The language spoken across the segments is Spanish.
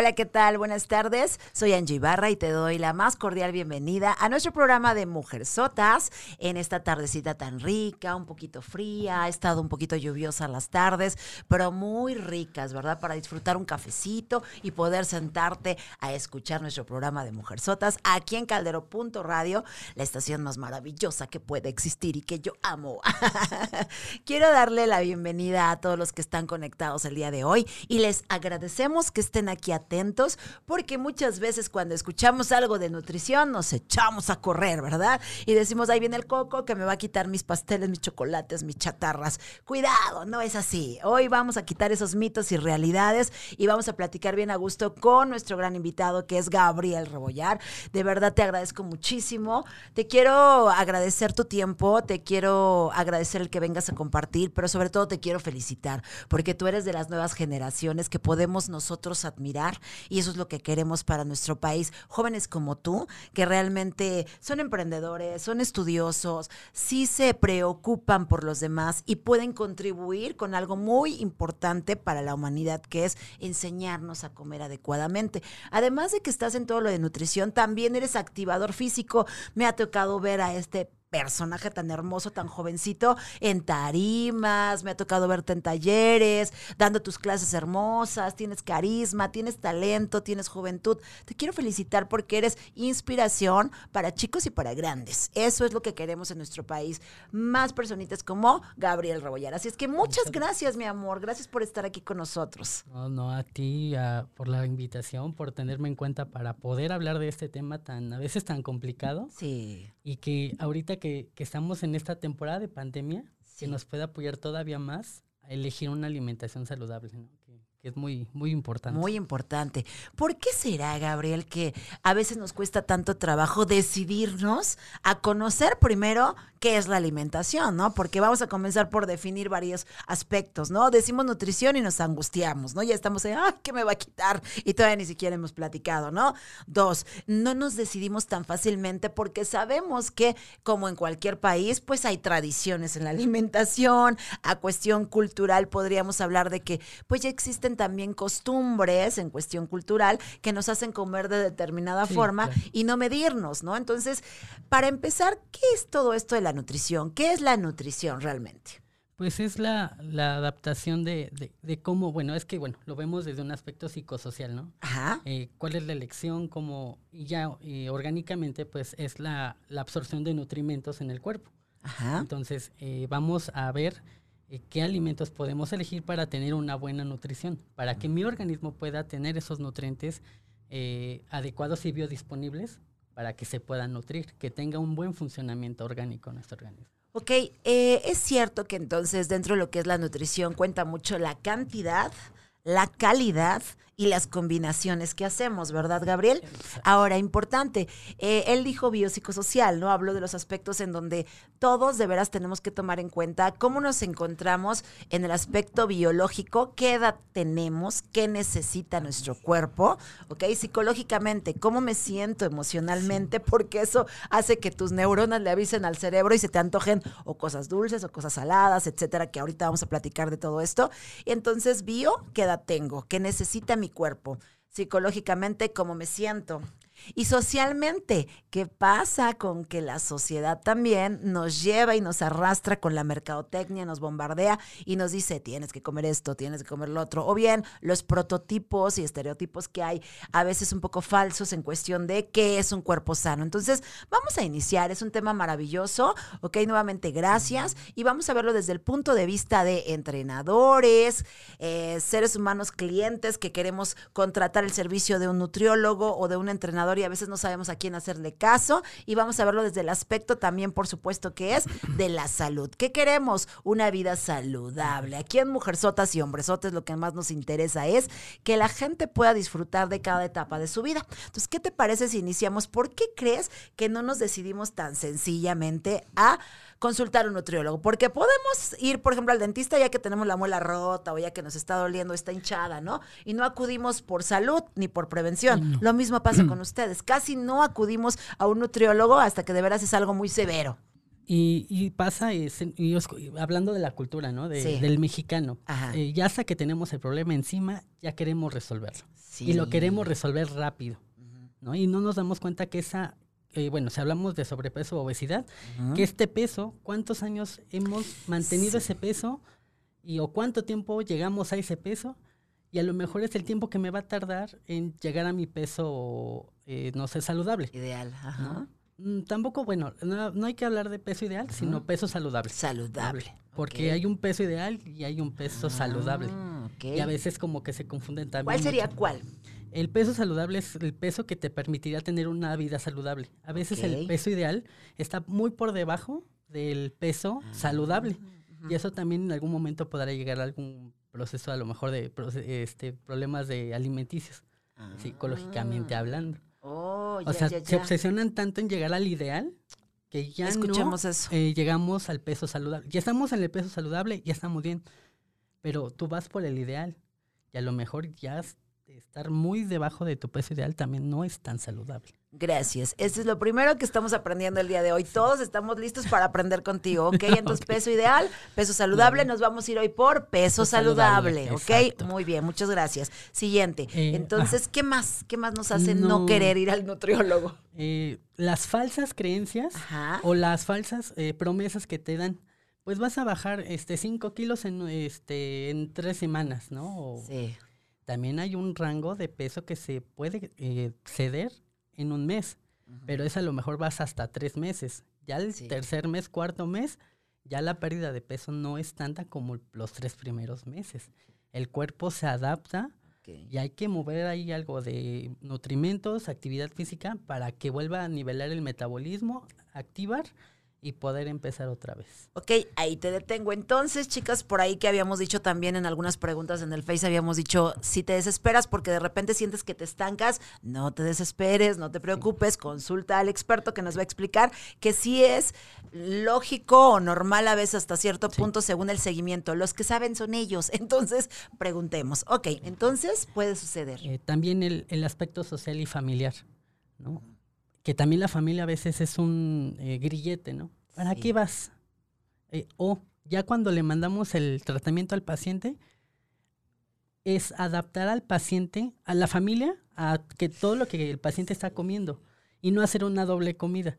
Hola, ¿qué tal? Buenas tardes. Soy Angie Barra y te doy la más cordial bienvenida a nuestro programa de Mujerzotas en esta tardecita tan rica, un poquito fría, ha estado un poquito lluviosa las tardes, pero muy ricas, ¿verdad? Para disfrutar un cafecito y poder sentarte a escuchar nuestro programa de Mujerzotas aquí en Caldero.radio, la estación más maravillosa que puede existir y que yo amo. Quiero darle la bienvenida a todos los que están conectados el día de hoy y les agradecemos que estén aquí atentos, porque muchas veces cuando escuchamos algo de nutrición nos echamos a correr, ¿verdad? Y decimos, ahí viene el coco que me va a quitar mis pasteles, mis chocolates, mis chatarras. Cuidado, no es así. Hoy vamos a quitar esos mitos y realidades y vamos a platicar bien a gusto con nuestro gran invitado que es Gabriel Rebollar. De verdad te agradezco muchísimo. Te quiero agradecer tu tiempo, te quiero agradecer el que vengas a compartir, pero sobre todo te quiero felicitar porque tú eres de las nuevas generaciones que podemos nosotros admirar y eso es lo que queremos para nuestro país. Jóvenes como tú, que realmente son emprendedores, son estudiosos, sí se preocupan por los demás y pueden contribuir con algo muy importante para la humanidad, que es enseñarnos a comer adecuadamente. Además de que estás en todo lo de nutrición, también eres activador físico. Me ha tocado ver a este personaje tan hermoso, tan jovencito, en tarimas, me ha tocado verte en talleres, dando tus clases hermosas, tienes carisma, tienes talento, tienes juventud. Te quiero felicitar porque eres inspiración para chicos y para grandes. Eso es lo que queremos en nuestro país. Más personitas como Gabriel Rebollar. Así es que muchas gracias, mi amor. Gracias por estar aquí con nosotros. No, no, a ti por la invitación, por tenerme en cuenta para poder hablar de este tema tan, a veces tan complicado. Sí. Y que ahorita que, estamos en esta temporada de pandemia, que nos puede apoyar todavía más a elegir una alimentación saludable, que, que, es muy, muy importante. Muy importante. ¿Por qué será, Gabriel, que a veces nos cuesta tanto trabajo decidirnos a conocer primero qué es la alimentación, ¿no? Porque vamos a comenzar por definir varios aspectos, ¿no? Decimos nutrición y nos angustiamos, ¿no? Ya estamos en, ¡ay, qué me va a quitar! Y todavía ni siquiera hemos platicado, ¿no? Dos, no nos decidimos tan fácilmente porque sabemos que, como en cualquier país, pues hay tradiciones en la alimentación, a cuestión cultural podríamos hablar de que, pues ya existen también costumbres en cuestión cultural que nos hacen comer de determinada forma y no medirnos, ¿no? Entonces, para empezar, ¿qué es todo esto de la nutrición? ¿Qué es la nutrición realmente? Pues es la, adaptación de, cómo, bueno, es que, bueno, lo vemos desde un aspecto psicosocial, ¿no? Ajá. Eh, ¿Cuál es la elección? Cómo, y ya eh, orgánicamente, pues es la, absorción de nutrimentos en el cuerpo. Ajá. Entonces, eh, vamos a ver qué alimentos podemos elegir para tener una buena nutrición, para que mi organismo pueda tener esos nutrientes adecuados y biodisponibles para que se pueda nutrir, que tenga un buen funcionamiento orgánico nuestro organismo. Ok, eh, es cierto que entonces dentro de lo que es la nutrición cuenta mucho la cantidad, la calidad y las combinaciones que hacemos, ¿verdad, Gabriel? Ahora, importante, eh, él dijo biopsicosocial, ¿no? Habló de los aspectos en donde todos de veras tenemos que tomar en cuenta cómo nos encontramos en el aspecto biológico, qué edad tenemos, qué necesita nuestro cuerpo, ¿ok? Psicológicamente, cómo me siento emocionalmente, porque eso hace que tus neuronas le avisen al cerebro y se te antojen o cosas dulces o cosas saladas, etcétera, que ahorita vamos a platicar de todo esto. Entonces, bio, ¿qué edad tengo? ¿Qué necesita mi cuerpo, psicológicamente cómo me siento, y socialmente, ¿qué pasa con que la sociedad también nos lleva y nos arrastra con la mercadotecnia, nos bombardea y nos dice, tienes que comer esto, tienes que comer lo otro? O bien los prototipos y estereotipos que hay, a veces un poco falsos en cuestión de qué es un cuerpo sano. Entonces, vamos a iniciar, es un tema maravilloso, ¿ok? Nuevamente, gracias. Y vamos a verlo desde el punto de vista de entrenadores, eh, seres humanos, clientes que queremos contratar el servicio de un nutriólogo o de un entrenador y a veces no sabemos a quién hacerle caso y vamos a verlo desde el aspecto también, por supuesto, que es de la salud. ¿Qué queremos? Una vida saludable. Aquí en Mujerzotas y Hombresotes lo que más nos interesa es que la gente pueda disfrutar de cada etapa de su vida. Entonces, ¿qué te parece si iniciamos? ¿Por qué crees que no nos decidimos tan sencillamente a consultar a un nutriólogo, porque podemos ir, por ejemplo, al dentista ya que tenemos la muela rota o ya que nos está doliendo, está hinchada, ¿no? Y no acudimos por salud ni por prevención. Lo mismo pasa con ustedes, casi no acudimos a un nutriólogo hasta que de veras es algo muy severo. Y, pasa, y hablando de la cultura, ¿no? Del mexicano. Eh, ya hasta que tenemos el problema encima, ya queremos resolverlo. Y lo queremos resolver rápido. ¿no? Y no nos damos cuenta que esa, eh, bueno, si hablamos de sobrepeso o obesidad, que este peso, ¿cuántos años hemos mantenido ese peso? Y o cuánto tiempo llegamos a ese peso? Y a lo mejor es el tiempo que me va a tardar en llegar a mi peso, eh, no sé, saludable. Ideal, ajá. Mm, tampoco, bueno, no, hay que hablar de peso ideal, sino peso saludable. Saludable. Porque hay un peso ideal y hay un peso saludable. Ah, y a veces como que se confunden también. ¿Cuál sería cuál? El peso saludable es el peso que te permitiría tener una vida saludable. A veces el peso ideal está muy por debajo del peso ah, saludable. Y eso también en algún momento podrá llegar a algún proceso, a lo mejor de este, problemas de alimenticios, psicológicamente ah. hablando. Oh, o sea, se obsesionan tanto en llegar al ideal que ya Escuchemos eso. Eh, llegamos al peso saludable. Ya estamos en el peso saludable, ya estamos bien. Pero tú vas por el ideal y a lo mejor ya estar muy debajo de tu peso ideal también no es tan saludable. Gracias. Eso es lo primero que estamos aprendiendo el día de hoy. Todos estamos listos para aprender contigo, ¿ok? Entonces, peso ideal, peso saludable. Nos vamos a ir hoy por peso, saludable, ¿ok? Muy bien, muchas gracias. Siguiente. Eh, Entonces, ¿qué más? ¿Qué más nos hace no, querer ir al nutriólogo? Eh, las falsas creencias o las falsas eh, promesas que te dan. Pues vas a bajar este 5 kilos en, este, en tres semanas, ¿no? sí. También hay un rango de peso que se puede ceder en un mes, pero es a lo mejor vas hasta tres meses. Ya el tercer mes, cuarto mes, ya la pérdida de peso no es tanta como los tres primeros meses. El cuerpo se adapta y hay que mover ahí algo de nutrimentos, actividad física para que vuelva a nivelar el metabolismo, activar y poder empezar otra vez. Ok, ahí te detengo. Entonces, chicas, por ahí que habíamos dicho también en algunas preguntas en el Face, habíamos dicho, si te desesperas porque de repente sientes que te estancas, no te desesperes, no te preocupes, consulta al experto que nos va a explicar que sí es lógico o normal a veces hasta cierto punto según el seguimiento. Los que saben son ellos. Entonces, preguntemos. Ok, entonces puede suceder. Eh, también el, el aspecto social y familiar, ¿no? Que también la familia a veces es un eh, grillete, ¿no? ¿Para qué vas? Eh, o ya cuando le mandamos el tratamiento al paciente, es adaptar al paciente, a la familia, a que todo lo que el paciente está comiendo y no hacer una doble comida.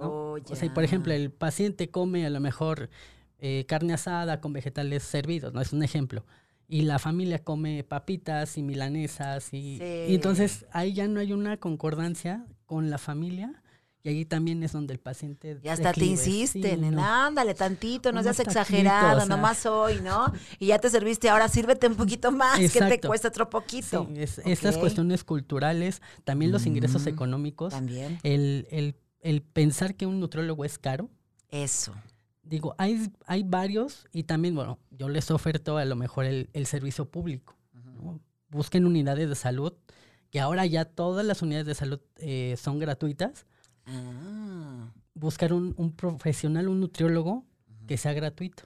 Oh, o sea, por ejemplo, el paciente come a lo mejor eh, carne asada con vegetales servidos, ¿no? Es un ejemplo y la familia come papitas y milanesas y, entonces ahí ya no hay una concordancia con la familia y ahí también es donde el paciente ya hasta te insisten ándale tantito no seas exagerado nomás hoy no y ya te serviste ahora sírvete un poquito más que te cuesta otro poquito estas cuestiones culturales también los ingresos económicos también. el, el, el pensar que un nutriólogo es caro. Eso. Digo, hay, hay varios y también, bueno, yo les oferto a lo mejor el, servicio público. Busquen unidades de salud, que ahora ya todas las unidades de salud eh, son gratuitas. Ah. Buscar un, un, profesional, un nutriólogo que sea gratuito.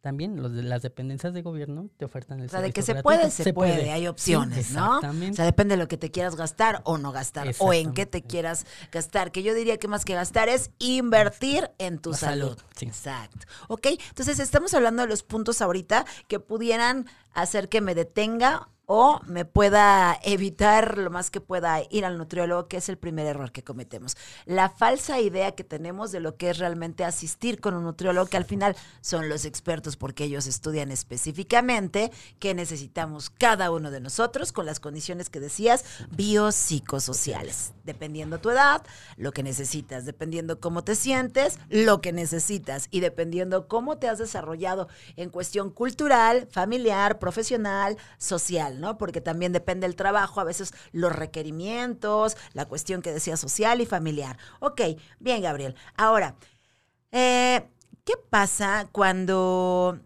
También los de las dependencias de gobierno te ofertan el O sea, de que se puede, se, puede. hay opciones, ¿no? O sea, depende de lo que te quieras gastar o no gastar, o en qué te quieras gastar. Que yo diría que más que gastar es invertir en tu salud. Exacto. Ok, entonces estamos hablando de los puntos ahorita que pudieran hacer que me detenga o me pueda evitar lo más que pueda ir al nutriólogo, que es el primer error que cometemos. La falsa idea que tenemos de lo que es realmente asistir con un nutriólogo, que al final son los expertos porque ellos estudian específicamente qué necesitamos cada uno de nosotros con las condiciones que decías biopsicosociales, dependiendo tu edad, lo que necesitas, dependiendo cómo te sientes, lo que necesitas y dependiendo cómo te has desarrollado en cuestión cultural, familiar, profesional, social. ¿No? Porque también depende del trabajo, a veces los requerimientos, la cuestión que decía social y familiar. Ok, bien, Gabriel. Ahora, eh, ¿qué pasa cuando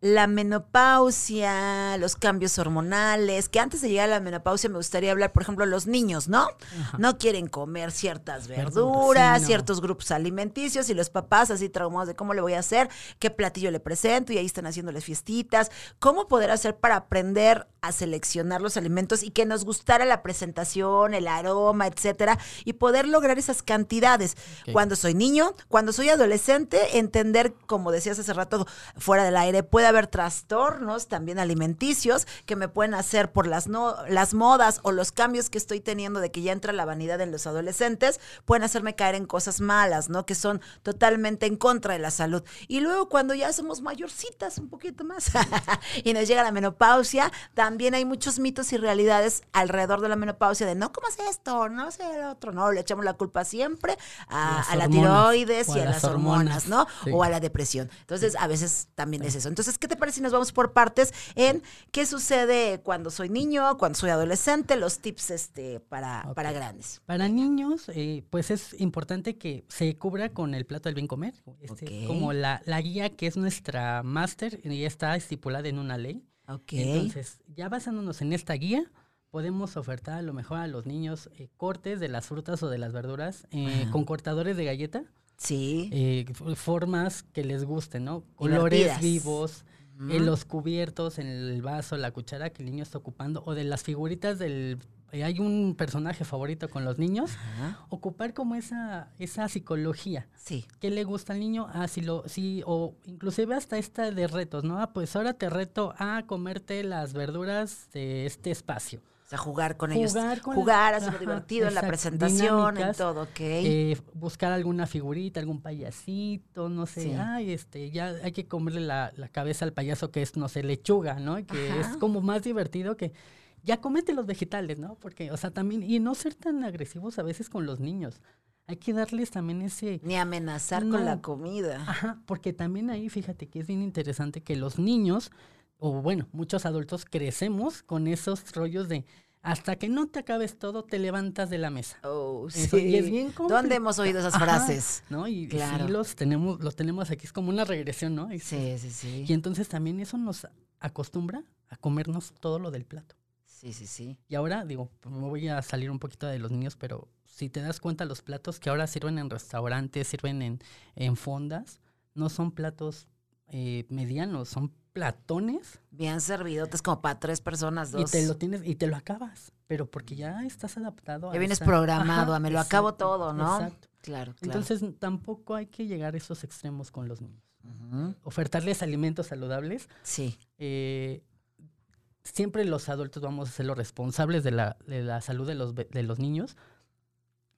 la menopausia, los cambios hormonales, que antes de llegar a la menopausia me gustaría hablar, por ejemplo, los niños, ¿no? No quieren comer ciertas verduras, ciertos grupos alimenticios y los papás así traumados de cómo le voy a hacer, qué platillo le presento y ahí están haciéndoles fiestitas, cómo poder hacer para aprender a seleccionar los alimentos y que nos gustara la presentación, el aroma, etcétera, y poder lograr esas cantidades. Cuando soy niño, cuando soy adolescente, entender, como decías hace rato, fuera del aire, puede haber trastornos también alimenticios que me pueden hacer por las, no, las modas o los cambios que estoy teniendo de que ya entra la vanidad en los adolescentes, pueden hacerme caer en cosas malas, ¿no? Que son totalmente en contra de la salud. Y luego cuando ya somos mayorcitas un poquito más y nos llega la menopausia, también hay muchos mitos y realidades alrededor de la menopausia de no comas esto, no sé el otro, no, le echamos la culpa siempre a, la tiroides y a, las hormonas, ¿no? O a la depresión. Entonces, a veces también es eso. Entonces, ¿qué te parece si nos vamos por partes en qué sucede cuando soy niño, cuando soy adolescente, los tips este para, para grandes? Para niños, eh, pues es importante que se cubra con el plato del bien comer, este, como la, la guía que es nuestra máster y está estipulada en una ley. Entonces, ya basándonos en esta guía, podemos ofertar a lo mejor a los niños eh, cortes de las frutas o de las verduras eh, con cortadores de galleta. Sí. Eh, formas que les gusten, ¿no? Colores vivos, en los cubiertos, en el vaso, la cuchara que el niño está ocupando, o de las figuritas del... hay un personaje favorito con los niños, ocupar como esa, esa psicología. Sí. ¿Qué le gusta al niño? Ah, si lo, sí, o inclusive hasta esta de retos, ¿no? Ah, pues ahora te reto a comerte las verduras de este espacio. O sea, jugar con ellos. jugar, hacerlo divertido en la presentación, en todo, ok. Eh, buscar alguna figurita, algún payasito, no sé. Ay, este, ya hay que comerle la, cabeza al payaso que es, no sé, lechuga, ¿no? Que es como más divertido que ya comete los vegetales, ¿no? Porque, o sea, también, y no ser tan agresivos a veces con los niños. Hay que darles también ese... Ni amenazar con la comida. Ajá, porque también ahí, fíjate que es bien interesante que los niños o bueno, muchos adultos crecemos con esos rollos de hasta que no te acabes todo, te levantas de la mesa. Oh, sí. y es bien ¿Dónde hemos oído esas frases? ¿No? Y claro. sí los tenemos, los tenemos aquí, es como una regresión, ¿no? Y, sí, sí, sí. Y entonces también eso nos acostumbra a comernos todo lo del plato. Sí, sí, sí. Y ahora, digo, me voy a salir un poquito de los niños, pero si te das cuenta, los platos que ahora sirven en restaurantes, sirven en, en fondas, no son platos eh, medianos, son platones. Bien servidotes como para tres personas, dos. Y te lo tienes, y te lo acabas, pero porque ya estás adaptado a Ya vienes programado, a me lo acabo todo, ¿no? Exacto. Claro, claro. Entonces tampoco hay que llegar a esos extremos con los niños. Ofertarles alimentos saludables. Sí. Eh, siempre los adultos vamos a ser los responsables de la, de la salud de los, de los niños.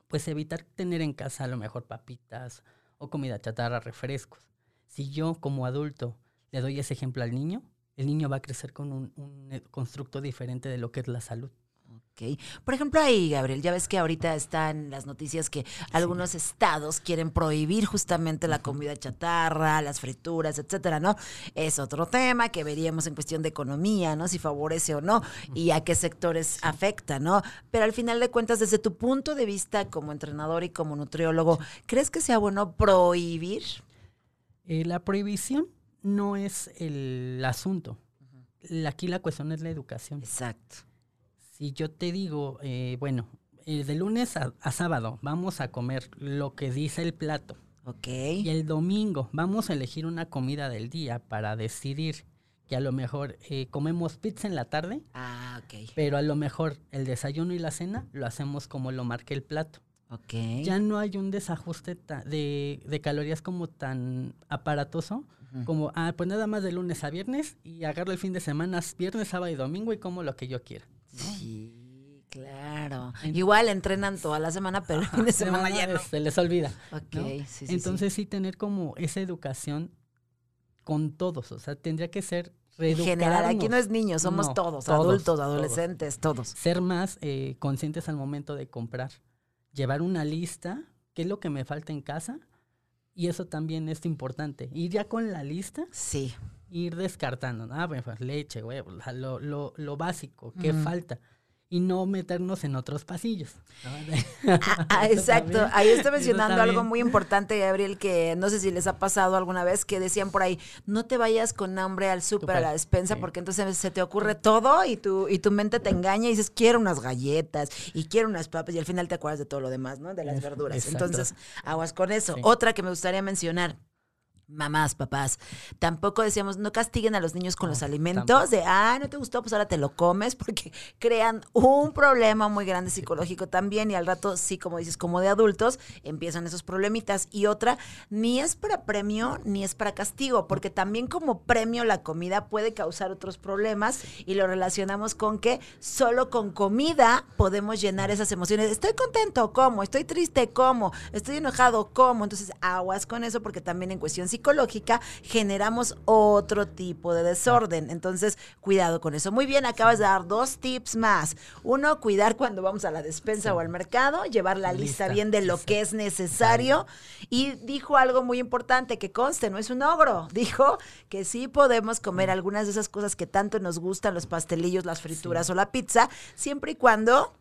Pues evitar tener en casa a lo mejor papitas o comida chatarra, refrescos. Si yo como adulto le doy ese ejemplo al niño, el niño va a crecer con un, eh, constructo diferente de lo que es la salud. Ok. Por ejemplo, ahí, Gabriel, ya ves que ahorita están las noticias que algunos estados quieren prohibir justamente la comida chatarra, las frituras, etcétera, ¿no? Es otro tema que veríamos en cuestión de economía, ¿no? Si favorece o no y a qué sectores afecta, ¿no? Pero al final de cuentas, desde tu punto de vista como entrenador y como nutriólogo, ¿crees que sea bueno prohibir? Eh, la prohibición no es el asunto. Aquí la cuestión es la educación. Exacto. Si yo te digo, eh, bueno, eh, de lunes a, sábado vamos a comer lo que dice el plato. Ok. Y el domingo vamos a elegir una comida del día para decidir que a lo mejor eh, comemos pizza en la tarde. Ah, ok. Pero a lo mejor el desayuno y la cena lo hacemos como lo marque el plato. Ok. Ya no hay un desajuste de, de calorías como tan aparatoso como, ah, pues nada más de lunes a viernes y agarro el fin de semana, viernes, sábado y domingo y como lo que yo quiera. Sí, claro. Igual entrenan toda la semana, pero el fin de semana ya no. Se les olvida. Ok, sí, sí, Entonces sí. tener como esa educación con todos, o sea, tendría que ser en general, aquí no es niños, somos todos, adultos, adolescentes, todos. Ser más eh, conscientes al momento de comprar. Llevar una lista, qué es lo que me falta en casa, y eso también es importante. Ir ya con la lista. Sí. Ir descartando. Ah, pues leche, güey, lo, lo, lo, básico, qué falta. Y no meternos en otros pasillos. Ah, ah, exacto, ahí está mencionando algo muy importante, Gabriel, que no sé si les ha pasado alguna vez, que decían por ahí, no te vayas con hambre al súper, a la despensa, porque entonces se te ocurre todo y tu, y tu mente te engaña y dices, quiero unas galletas y quiero unas papas y al final te acuerdas de todo lo demás, ¿no? De las verduras. Entonces, aguas con eso. Otra que me gustaría mencionar mamás, papás, tampoco decíamos, no castiguen a los niños con los alimentos, de, ah, no te gustó, pues ahora te lo comes, porque crean un problema muy grande psicológico también y al rato, sí, como dices, como de adultos, empiezan esos problemitas. Y otra, ni es para premio, ni es para castigo, porque también como premio la comida puede causar otros problemas y lo relacionamos con que solo con comida podemos llenar esas emociones. Estoy contento, como, estoy triste, como, estoy enojado, como. Entonces, aguas con eso, porque también en cuestión psicológica, psicológica, generamos otro tipo de desorden. Entonces, cuidado con eso. Muy bien, acabas de dar dos tips más. Uno, cuidar cuando vamos a la despensa o al mercado, llevar la lista, bien de lo que es necesario. Y dijo algo muy importante, que conste, no es un ogro. Dijo que sí podemos comer algunas de esas cosas que tanto nos gustan, los pastelillos, las frituras o la pizza, siempre y cuando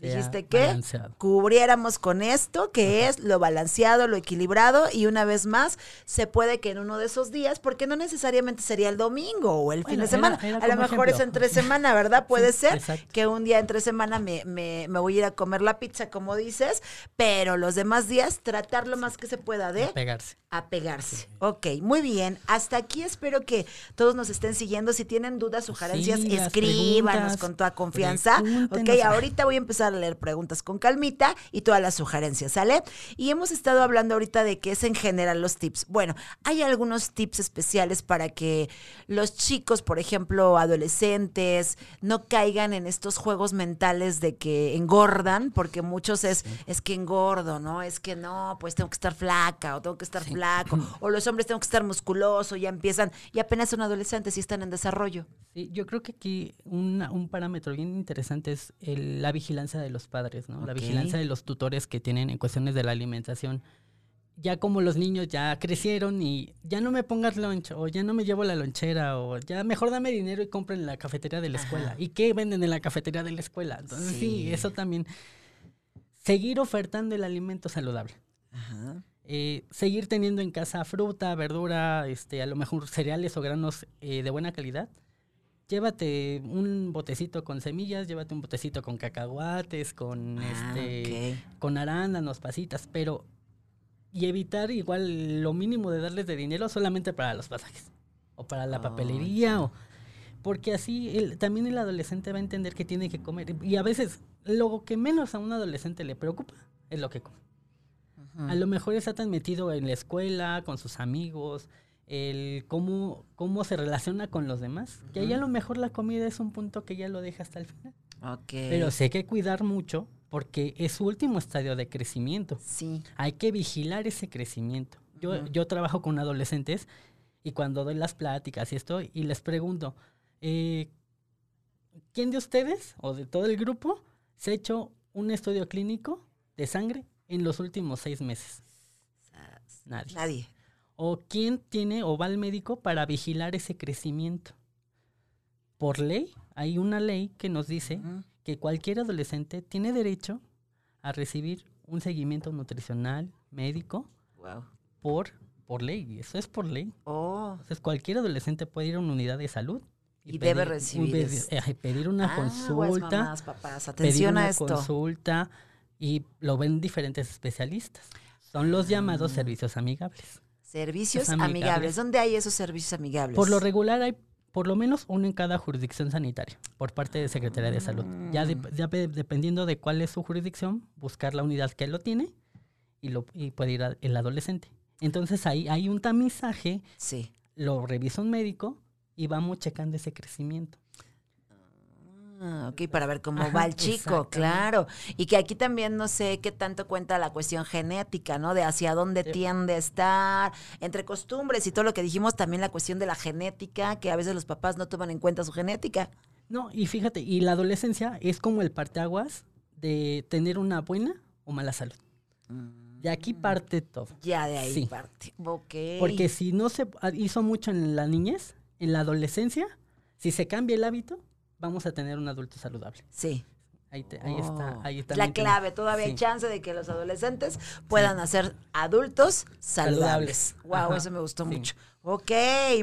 Dijiste que cubriéramos con esto, que es lo balanceado, lo equilibrado, y una vez más, se puede que en uno de esos días, porque no necesariamente sería el domingo o el fin de semana, a lo mejor es entre semana, ¿verdad? Puede ser que un día entre semana me, me, me, voy a ir a comer la pizza, como dices, pero los demás días tratar lo más que se pueda de... Apegarse. Apegarse. Ok, muy bien. Hasta aquí espero que todos nos estén siguiendo. Si tienen dudas, sugerencias, escríbanos con toda confianza. Ok, ahorita voy a empezar a leer preguntas con calmita y todas las sugerencias, ¿sale? Y hemos estado hablando ahorita de qué es en general los tips. Bueno, hay algunos tips especiales para que los chicos, por ejemplo, adolescentes, no caigan en estos juegos mentales de que engordan, porque muchos es, es que engordo, ¿no? Es que no, pues tengo que estar flaca o tengo que estar flaco, o los hombres tengo que estar musculoso, ya empiezan, y apenas son adolescentes y están en desarrollo. Sí, yo creo que aquí un parámetro bien interesante es la vigilancia de los padres, ¿no? La vigilancia de los tutores que tienen en cuestiones de la alimentación. Ya como los niños ya crecieron y ya no me pongas lunch o ya no me llevo la lonchera o ya mejor dame dinero y compren en la cafetería de la escuela. ¿Y qué venden en la cafetería de la escuela? Entonces sí, eso también. Seguir ofertando el alimento saludable. Eh, seguir teniendo en casa fruta, verdura, este, a lo mejor cereales o granos eh, de buena calidad llévate un botecito con semillas, llévate un botecito con cacahuates, con ah, este con arándanos, pasitas, pero y evitar igual lo mínimo de darles de dinero solamente para los pasajes o para la papelería o porque así también el adolescente va a entender que tiene que comer y a veces lo que menos a un adolescente le preocupa es lo que come. A lo mejor está tan metido en la escuela, con sus amigos, el cómo, cómo se relaciona con los demás, que ahí a lo mejor la comida es un punto que ya lo deja hasta el final. Pero sí hay que cuidar mucho porque es su último estadio de crecimiento. Sí. Hay que vigilar ese crecimiento. Yo, yo trabajo con adolescentes y cuando doy las pláticas y esto, y les pregunto, eh, ¿quién de ustedes o de todo el grupo se ha hecho un estudio clínico de sangre en los últimos seis meses? Nadie. Nadie o quién tiene o va al médico para vigilar ese crecimiento. Por ley, hay una ley que nos dice que cualquier adolescente tiene derecho a recibir un seguimiento nutricional, médico, por, por ley. Eso es por ley. Oh. Entonces, cualquier adolescente puede ir a una unidad de salud y, debe recibir. Pedir una ah, consulta. Atención a esto. consulta y lo ven diferentes especialistas. Son los llamados ah. servicios amigables. Servicios amigables. ¿Dónde hay esos servicios amigables? Por lo regular hay por lo menos uno en cada jurisdicción sanitaria por parte de Secretaría de Salud. Ya, mm. dependiendo de cuál es su jurisdicción, buscar la unidad que lo tiene y, lo, y puede ir el adolescente. Entonces ahí hay un tamizaje, sí. lo revisa un médico y vamos checando ese crecimiento. Ok, para ver cómo va el chico, claro. Y que aquí también no sé qué tanto cuenta la cuestión genética, ¿no? De hacia dónde tiende a estar, entre costumbres y todo lo que dijimos, también la cuestión de la genética, que a veces los papás no toman en cuenta su genética. No, y fíjate, y la adolescencia es como el parteaguas de tener una buena o mala salud. De aquí mm. parte todo. Ya de ahí parte. Ok. Porque si no se hizo mucho en la niñez, en la adolescencia, si se cambia el hábito, vamos a tener un adulto saludable. Sí. Ahí, te- ahí está. Oh, Ahí la clave. Todavía hay chance de que los adolescentes puedan hacer adultos saludables. Saludables. Wow, Ajá, eso me gustó sí. mucho. Ok,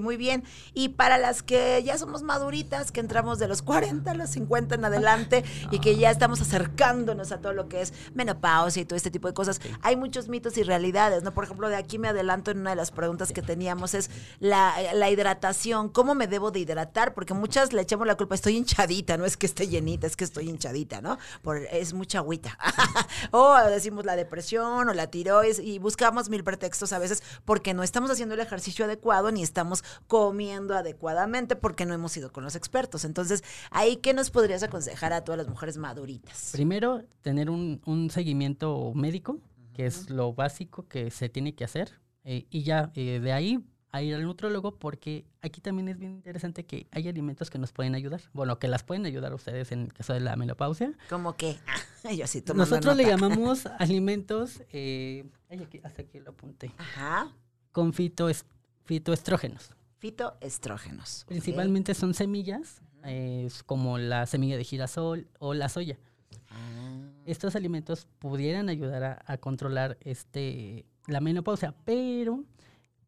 muy bien. Y para las que ya somos maduritas, que entramos de los 40 a los 50 en adelante y que ya estamos acercándonos a todo lo que es menopausia y todo este tipo de cosas, hay muchos mitos y realidades, ¿no? Por ejemplo, de aquí me adelanto en una de las preguntas que teníamos es la, la hidratación. ¿Cómo me debo de hidratar? Porque muchas le echamos la culpa, estoy hinchadita, no es que esté llenita, es que estoy hinchadita, ¿no? Por, es mucha agüita. o decimos la depresión o la tiroides y buscamos mil pretextos a veces porque no estamos haciendo el ejercicio adecuado ni estamos comiendo adecuadamente porque no hemos ido con los expertos. Entonces, ahí, ¿qué nos podrías aconsejar a todas las mujeres maduritas? Primero, tener un, un seguimiento médico, que es lo básico que se tiene que hacer. eh, y ya eh, de ahí a ir al nutrólogo, porque aquí también es bien interesante que hay alimentos que nos pueden ayudar. Bueno, que las pueden ayudar a ustedes en el caso de la menopausia. Como que, yo sí Nosotros le llamamos alimentos, eh, hasta aquí lo apunté, Ajá, con fitoes- fitoestrógenos. fitoestrógenos. Principalmente son semillas, eh, como la semilla de girasol o la soya. Ah, Estos alimentos pudieran ayudar a, a controlar este, la menopausia, pero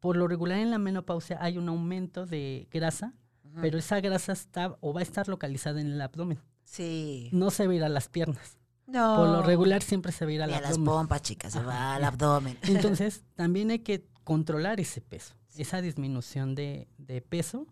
por lo regular en la menopausia hay un aumento de grasa, pero esa grasa está o va a estar localizada en el abdomen. Sí. No se va a ir a las piernas. No. Por lo regular siempre se va a ir al Y a las abdomen. pompas, chicas, se va al abdomen. Entonces, también hay que controlar ese peso, esa disminución de, de peso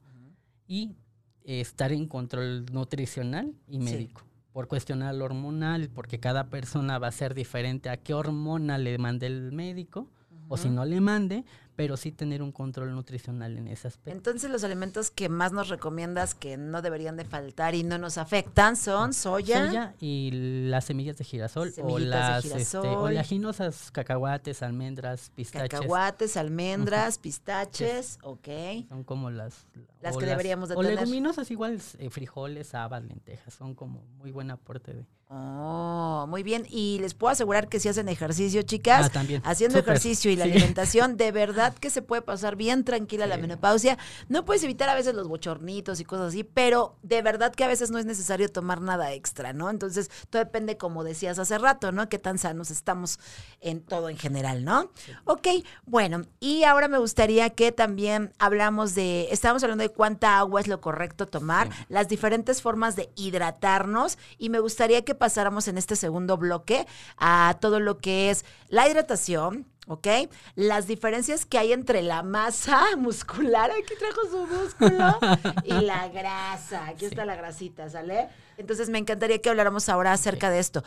y eh, estar en control nutricional y Sí. médico. Por cuestionar lo hormonal, porque cada persona va a ser diferente a qué hormona le mande el médico, o si no le mande, pero sí tener un control nutricional en ese aspecto. Entonces los alimentos que más nos recomiendas que no deberían de faltar y no nos afectan son soya, Soya y las semillas de girasol o Semillitas de las este, girasol. oleaginosas, cacahuates, almendras, pistaches. cacahuates, almendras, pistaches, ok. Son como las... Las o que deberíamos de O tener. leguminosas igual, eh, frijoles, habas, lentejas, son como muy buen aporte de... Oh, muy bien. Y les puedo asegurar que si hacen ejercicio, chicas, Ah, también. haciendo Súper. ejercicio y la Sí. alimentación, de verdad que se puede pasar bien tranquila la Sí. menopausia. No puedes evitar a veces los bochornitos y cosas así, pero de verdad que a veces no es necesario tomar nada extra, ¿no? Entonces, todo depende, como decías hace rato, ¿no? Qué tan sanos estamos en todo en general, ¿no? Ok, bueno, y ahora me gustaría que también hablamos de, estábamos hablando de cuánta agua es lo correcto tomar, Sí. las diferentes formas de hidratarnos y me gustaría que pasáramos en este segundo bloque a todo lo que es la hidratación. ¿Ok? Las diferencias que hay entre la masa muscular, aquí trajo su músculo, y la grasa. Aquí está la grasita, ¿sale? Entonces me encantaría que habláramos ahora acerca de esto.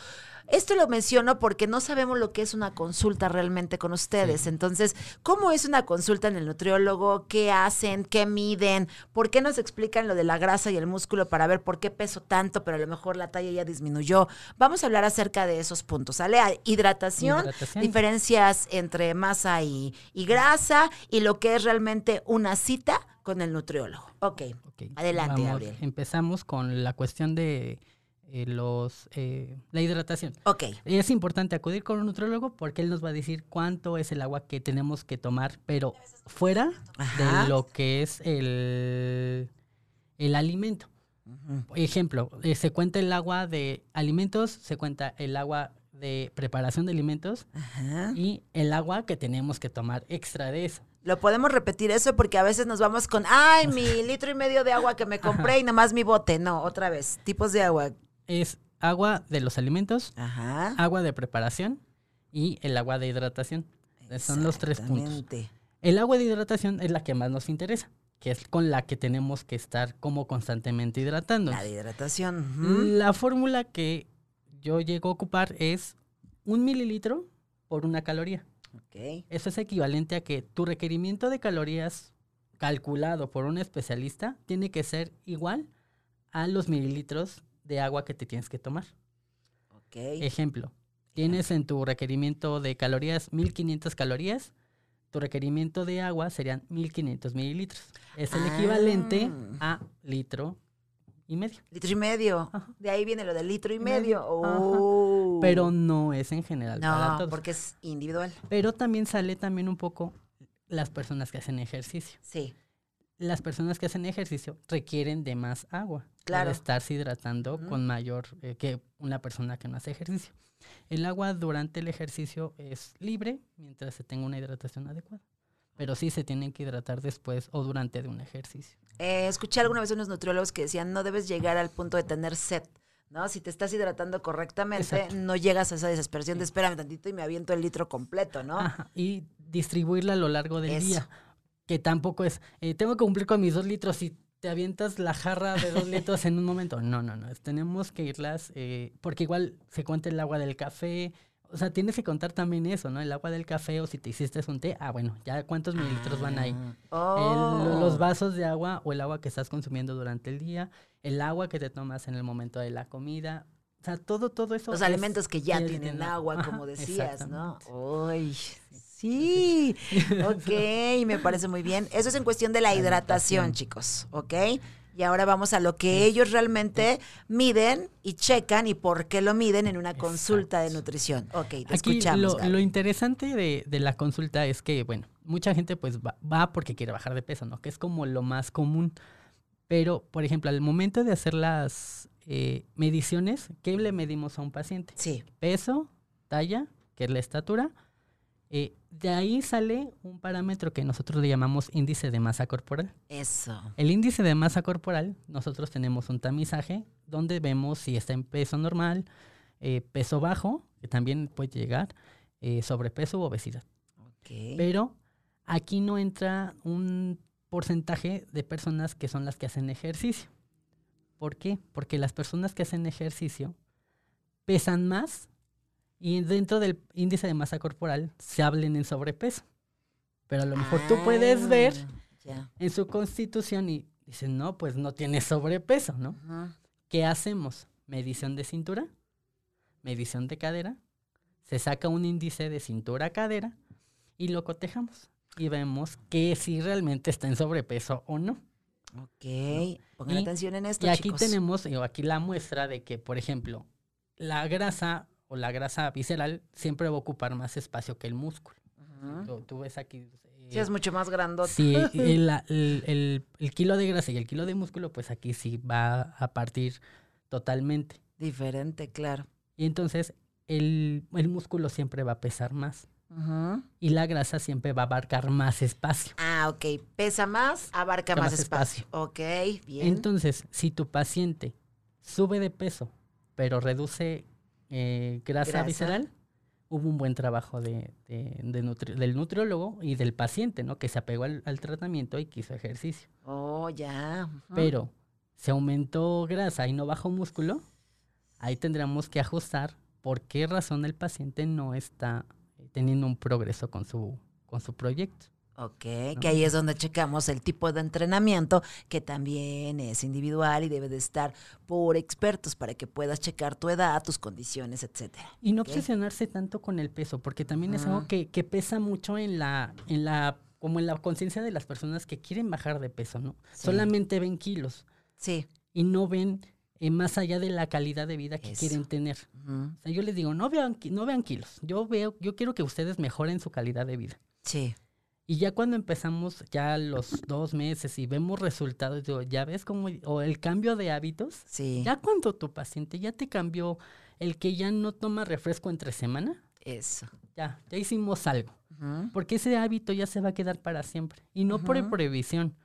Esto lo menciono porque no sabemos lo que es una consulta realmente con ustedes. Entonces, ¿cómo es una consulta en el nutriólogo? ¿Qué hacen? ¿Qué miden? ¿Por qué nos explican lo de la grasa y el músculo para ver por qué peso tanto, pero a lo mejor la talla ya disminuyó? Vamos a hablar acerca de esos puntos, ¿sale? Hidratación, Hidratación. diferencias entre masa y, y grasa y lo que es realmente una cita con el nutriólogo. Ok, Ok, adelante, vamos, Gabriel. Empezamos con la cuestión de eh, los eh, la hidratación. Ok, Es importante acudir con un nutrólogo porque él nos va a decir cuánto es el agua que tenemos que tomar, pero fuera Ajá. de lo que es el, el alimento. Ejemplo, eh, se cuenta el agua de alimentos, se cuenta el agua de preparación de alimentos Ajá. y el agua que tenemos que tomar extra de eso. Lo podemos repetir eso porque a veces nos vamos con, ay, mi litro y medio de agua que me compré y nomás mi bote. No, otra vez, tipos de agua. Es agua de los alimentos, Ajá. agua de preparación y el agua de hidratación. Son los tres puntos. El agua de hidratación es la que más nos interesa, que es con la que tenemos que estar como constantemente hidratando. La de hidratación. La fórmula que yo llego a ocupar es un mililitro por una caloría. Ok. Eso es equivalente a que tu requerimiento de calorías calculado por un especialista tiene que ser igual a los mililitros de agua que te tienes que tomar. Ok. Ejemplo, tienes en tu requerimiento de calorías 1500 calorías, tu requerimiento de agua serían 1500 mililitros. Es el equivalente Ah. a litro y medio. Litro y medio. Ajá. De ahí viene lo del litro y Y medio. medio. Oh. Pero no es en general para No, todos. porque es individual. Pero también sale también un poco las personas que hacen ejercicio. Sí. las personas que hacen ejercicio requieren de más agua. Claro. Para estarse hidratando con mayor eh, que una persona que no hace ejercicio. El agua durante el ejercicio es libre mientras se tenga una hidratación adecuada. Pero sí se tienen que hidratar después o durante de un ejercicio. Eh, escuché alguna vez unos nutriólogos que decían no debes llegar al punto de tener sed. ¿No? Si te estás hidratando correctamente, Exacto. no llegas a esa desesperación de espérame tantito y me aviento el litro completo, ¿no? Ajá, Y distribuirla a lo largo del Eso. día. Que tampoco es, eh, tengo que cumplir con mis dos litros y te avientas la jarra de dos litros en un momento. No, no, no. Tenemos que irlas, eh, porque igual se cuenta el agua del café. O sea, tienes que contar también eso, ¿no? El agua del café o si te hiciste un té, ah, bueno, ya cuántos mililitros van ahí. Oh. lo- los vasos de agua o el agua que estás consumiendo durante el día, el agua que te tomas en el momento de la comida. O sea, todo, todo eso. Los es- alimentos que ya tienen agua, agua. como decías, ¿no? Uy, sí, ok, me parece muy bien. Eso es en cuestión de la hidratación. chicos, ¿ok? Y ahora vamos a lo que ellos realmente miden y checan y por qué lo miden en una consulta de nutrición. Ok, te Aquí escuchamos. lo interesante de, de la consulta es que, bueno, mucha gente pues va, va porque quiere bajar de peso, ¿no? Que es como lo más común. Pero, por ejemplo, al momento de hacer las eh, mediciones, ¿qué le medimos a un paciente? Sí, Peso, talla, que es la estatura. Eh, de ahí sale un parámetro que nosotros le llamamos índice de masa corporal. eso. El índice de masa corporal, nosotros tenemos un tamizaje donde vemos si está en peso normal, eh, peso bajo, que también puede llegar, eh, sobrepeso u obesidad. Ok. Pero aquí no entra un porcentaje de personas que son las que hacen ejercicio. ¿Por qué? Porque las personas que hacen ejercicio pesan más y dentro del índice de masa corporal se hablen en sobrepeso. Pero a lo mejor tú puedes ver Ah, ya. en su constitución y dicen, no, pues no tiene sobrepeso, ¿no? ¿Qué hacemos? Medición de cintura, medición de cadera, se saca un índice de cintura-cadera y lo cotejamos y vemos que si realmente está en sobrepeso o no. Ok, pongan Y- atención en esto, y aquí chicos. tenemos, aquí la muestra de que, por ejemplo, la grasa o la grasa visceral siempre va a ocupar más espacio que el músculo. Tú, tú ves aquí... Sí, eh, es mucho más grandote. Sí, el, el- el- el kilo de grasa y el kilo de músculo, pues aquí sí va a partir totalmente. Diferente, claro. Y entonces el, el músculo siempre va a pesar más y la grasa siempre va a abarcar más espacio. Ah, ok. Pesa más, abarca más más espacio. Ok, bien. Entonces, si tu paciente sube de peso, pero reduce eh, grasa, Grasa. visceral, hubo un buen trabajo de, de- de nutri- del nutriólogo y del paciente, ¿no? Que se apegó al, al tratamiento y quiso ejercicio. oh, ya. Pero se aumentó grasa y no bajó músculo, ahí tendremos que ajustar por qué razón el paciente no está teniendo un progreso con su, con su proyecto. Ok, que ahí es donde checamos el tipo de entrenamiento que también es individual y debe de estar por expertos para que puedas checar tu edad, tus condiciones, etcétera. Y no obsesionarse tanto con el peso, porque también es algo que, que pesa mucho en la, en la, como en la conciencia de las personas que quieren bajar de peso, ¿no? Sí. Solamente ven kilos Sí. y no ven eh, más allá de la calidad de vida que Eso. quieren tener. O sea, yo les digo, no vean, no vean kilos. Yo veo, yo quiero que ustedes mejoren su calidad de vida. Sí. Y ya cuando empezamos ya los dos meses y vemos resultados, digo, ya ves cómo, o el cambio de hábitos, Sí. ya cuando tu paciente ya te cambió el que ya no toma refresco entre semana, Eso. ya, ya hicimos algo. Porque ese hábito ya se va a quedar para siempre. Y no por previsión,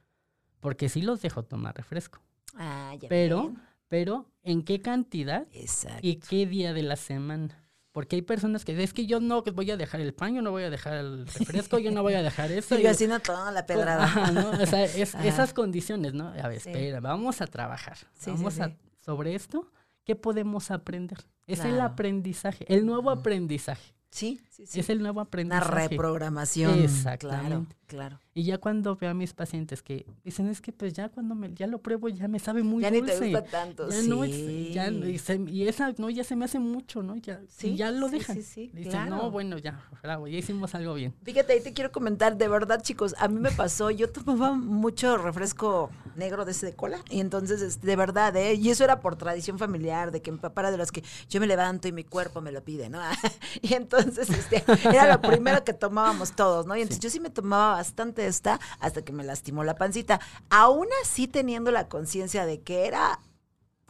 porque sí los dejo tomar refresco. Ah, ya Pero, pero, ¿en qué cantidad Exacto. y qué día de la semana? Porque hay personas que es que yo no voy a dejar el pan, yo no voy a dejar el refresco, yo no voy a dejar eso. Sí, yo- así no toda la pedrada. Ajá, ¿no? O sea, es- esas condiciones, ¿no? A ver, Sí. espera, vamos a trabajar. Sí, sí, vamos a sí. sobre esto, ¿qué podemos aprender? Es el aprendizaje, el nuevo aprendizaje. Sí, sí, sí. Es el nuevo Una aprendizaje. reprogramación. Claro, Exactamente. claro. Y ya cuando veo a mis pacientes que dicen, es que pues ya cuando me, ya lo pruebo ya me sabe muy ya ni dulce. te gusta tanto. ya sí. no ya y, se- y esa no ya se me hace mucho, ¿no? Ya, Sí, y ya lo sí, dejan. sí, sí, Dicen, claro. no, bueno, ya, bravo, ya hicimos algo bien. Fíjate, ahí te quiero comentar, de verdad, chicos, a mí me pasó, yo tomaba mucho refresco negro de ese de cola. Y entonces, de verdad, ¿eh? Y eso era por tradición familiar, de que mi papá era de los que yo me levanto y mi cuerpo me lo pide, ¿no? y entonces, este, era lo primero que tomábamos todos, ¿no? Y entonces yo sí me tomaba bastante esta hasta que me lastimó la pancita. Aún así teniendo la conciencia de que era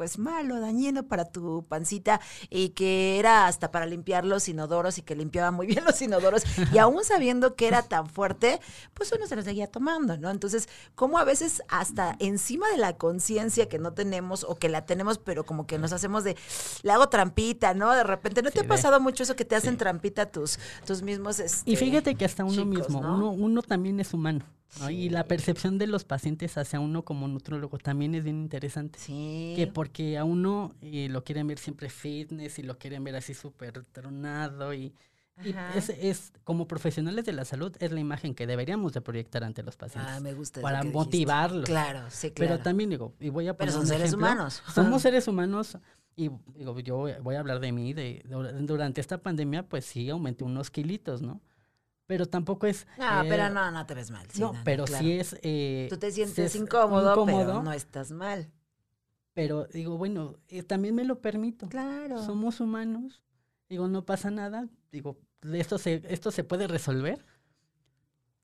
pues malo, dañino para tu pancita y que era hasta para limpiar los inodoros y que limpiaba muy bien los inodoros y aún sabiendo que era tan fuerte, pues uno se lo seguía tomando, ¿no? Entonces, como a veces hasta encima de la conciencia que no tenemos o que la tenemos, pero como que nos hacemos de, le hago trampita, ¿no? De repente, ¿no te ha pasado mucho eso que te hacen trampita tus, tus mismos... Este, y fíjate que hasta uno mismo, uno, uno también es humano. Y la percepción de los pacientes hacia uno como nutrólogo también es bien interesante. Sí. Que porque a uno eh, lo quieren ver siempre fitness y lo quieren ver así súper tronado y, es, es, como profesionales de la salud es la imagen que deberíamos de proyectar ante los pacientes. Ah, me gusta. Para motivarlos. Claro, sí, claro. Pero también digo, y voy a Pero son seres humanos. Somos seres humanos y digo, yo voy a hablar de mí, de, durante esta pandemia pues sí aumenté unos kilitos, ¿no? Pero tampoco es... No, pero no, no te ves mal. no, pero sí es... Eh, Tú te sientes incómodo, pero no estás mal. Pero digo, bueno, eh, también me lo permito. Claro. Somos humanos. Digo, no pasa nada. Digo, esto se, esto se puede resolver.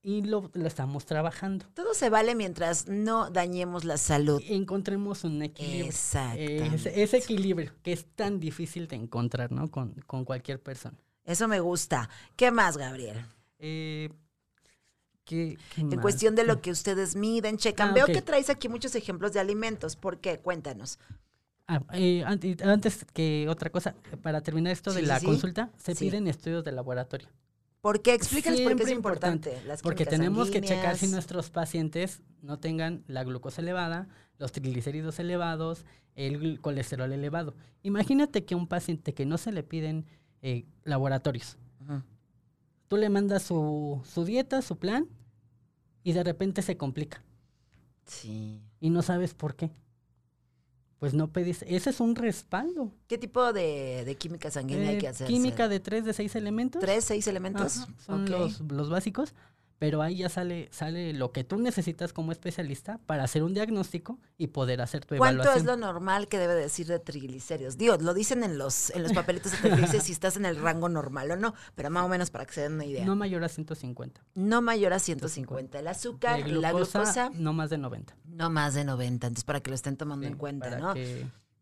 Y lo, lo estamos trabajando. Todo se vale mientras no dañemos la salud. Encontremos un equilibrio. Exacto. ese, equilibrio que es tan difícil de encontrar, ¿no? Con, con cualquier persona. Eso me gusta. ¿Qué más, Gabriel? Eh, en cuestión de lo que ustedes miden, checan. Ah, Veo que traes aquí muchos ejemplos de alimentos. ¿Por qué? Cuéntanos. Ah, eh, antes que otra cosa, para terminar esto de la consulta, se piden estudios de laboratorio. ¿Por qué? Explícanos por qué es importante. Porque tenemos que checar si nuestros pacientes no tengan la glucosa elevada, los triglicéridos elevados, el colesterol elevado. Imagínate que un paciente que no se le piden eh, laboratorios, Tú le mandas su, su dieta, su plan, y de repente se complica. Sí. Y no sabes por qué. Pues no pedís. Ese es un respaldo. ¿Qué tipo de, química sanguínea hay que hacer? Química de tres, de seis elementos. ¿Tres, seis elementos? son los, los básicos pero ahí ya sale, sale lo que tú necesitas como especialista para hacer un diagnóstico y poder hacer tu evaluación. ¿Cuánto es lo normal que debe decir de triglicéridos? Digo, lo dicen en los, en los papelitos de te si estás en el rango normal o no, pero más o menos para que se den una idea. No mayor a 150. No mayor a 150. El azúcar la glucosa. No más de 90. No más de 90, entonces para que lo estén tomando en cuenta, ¿no?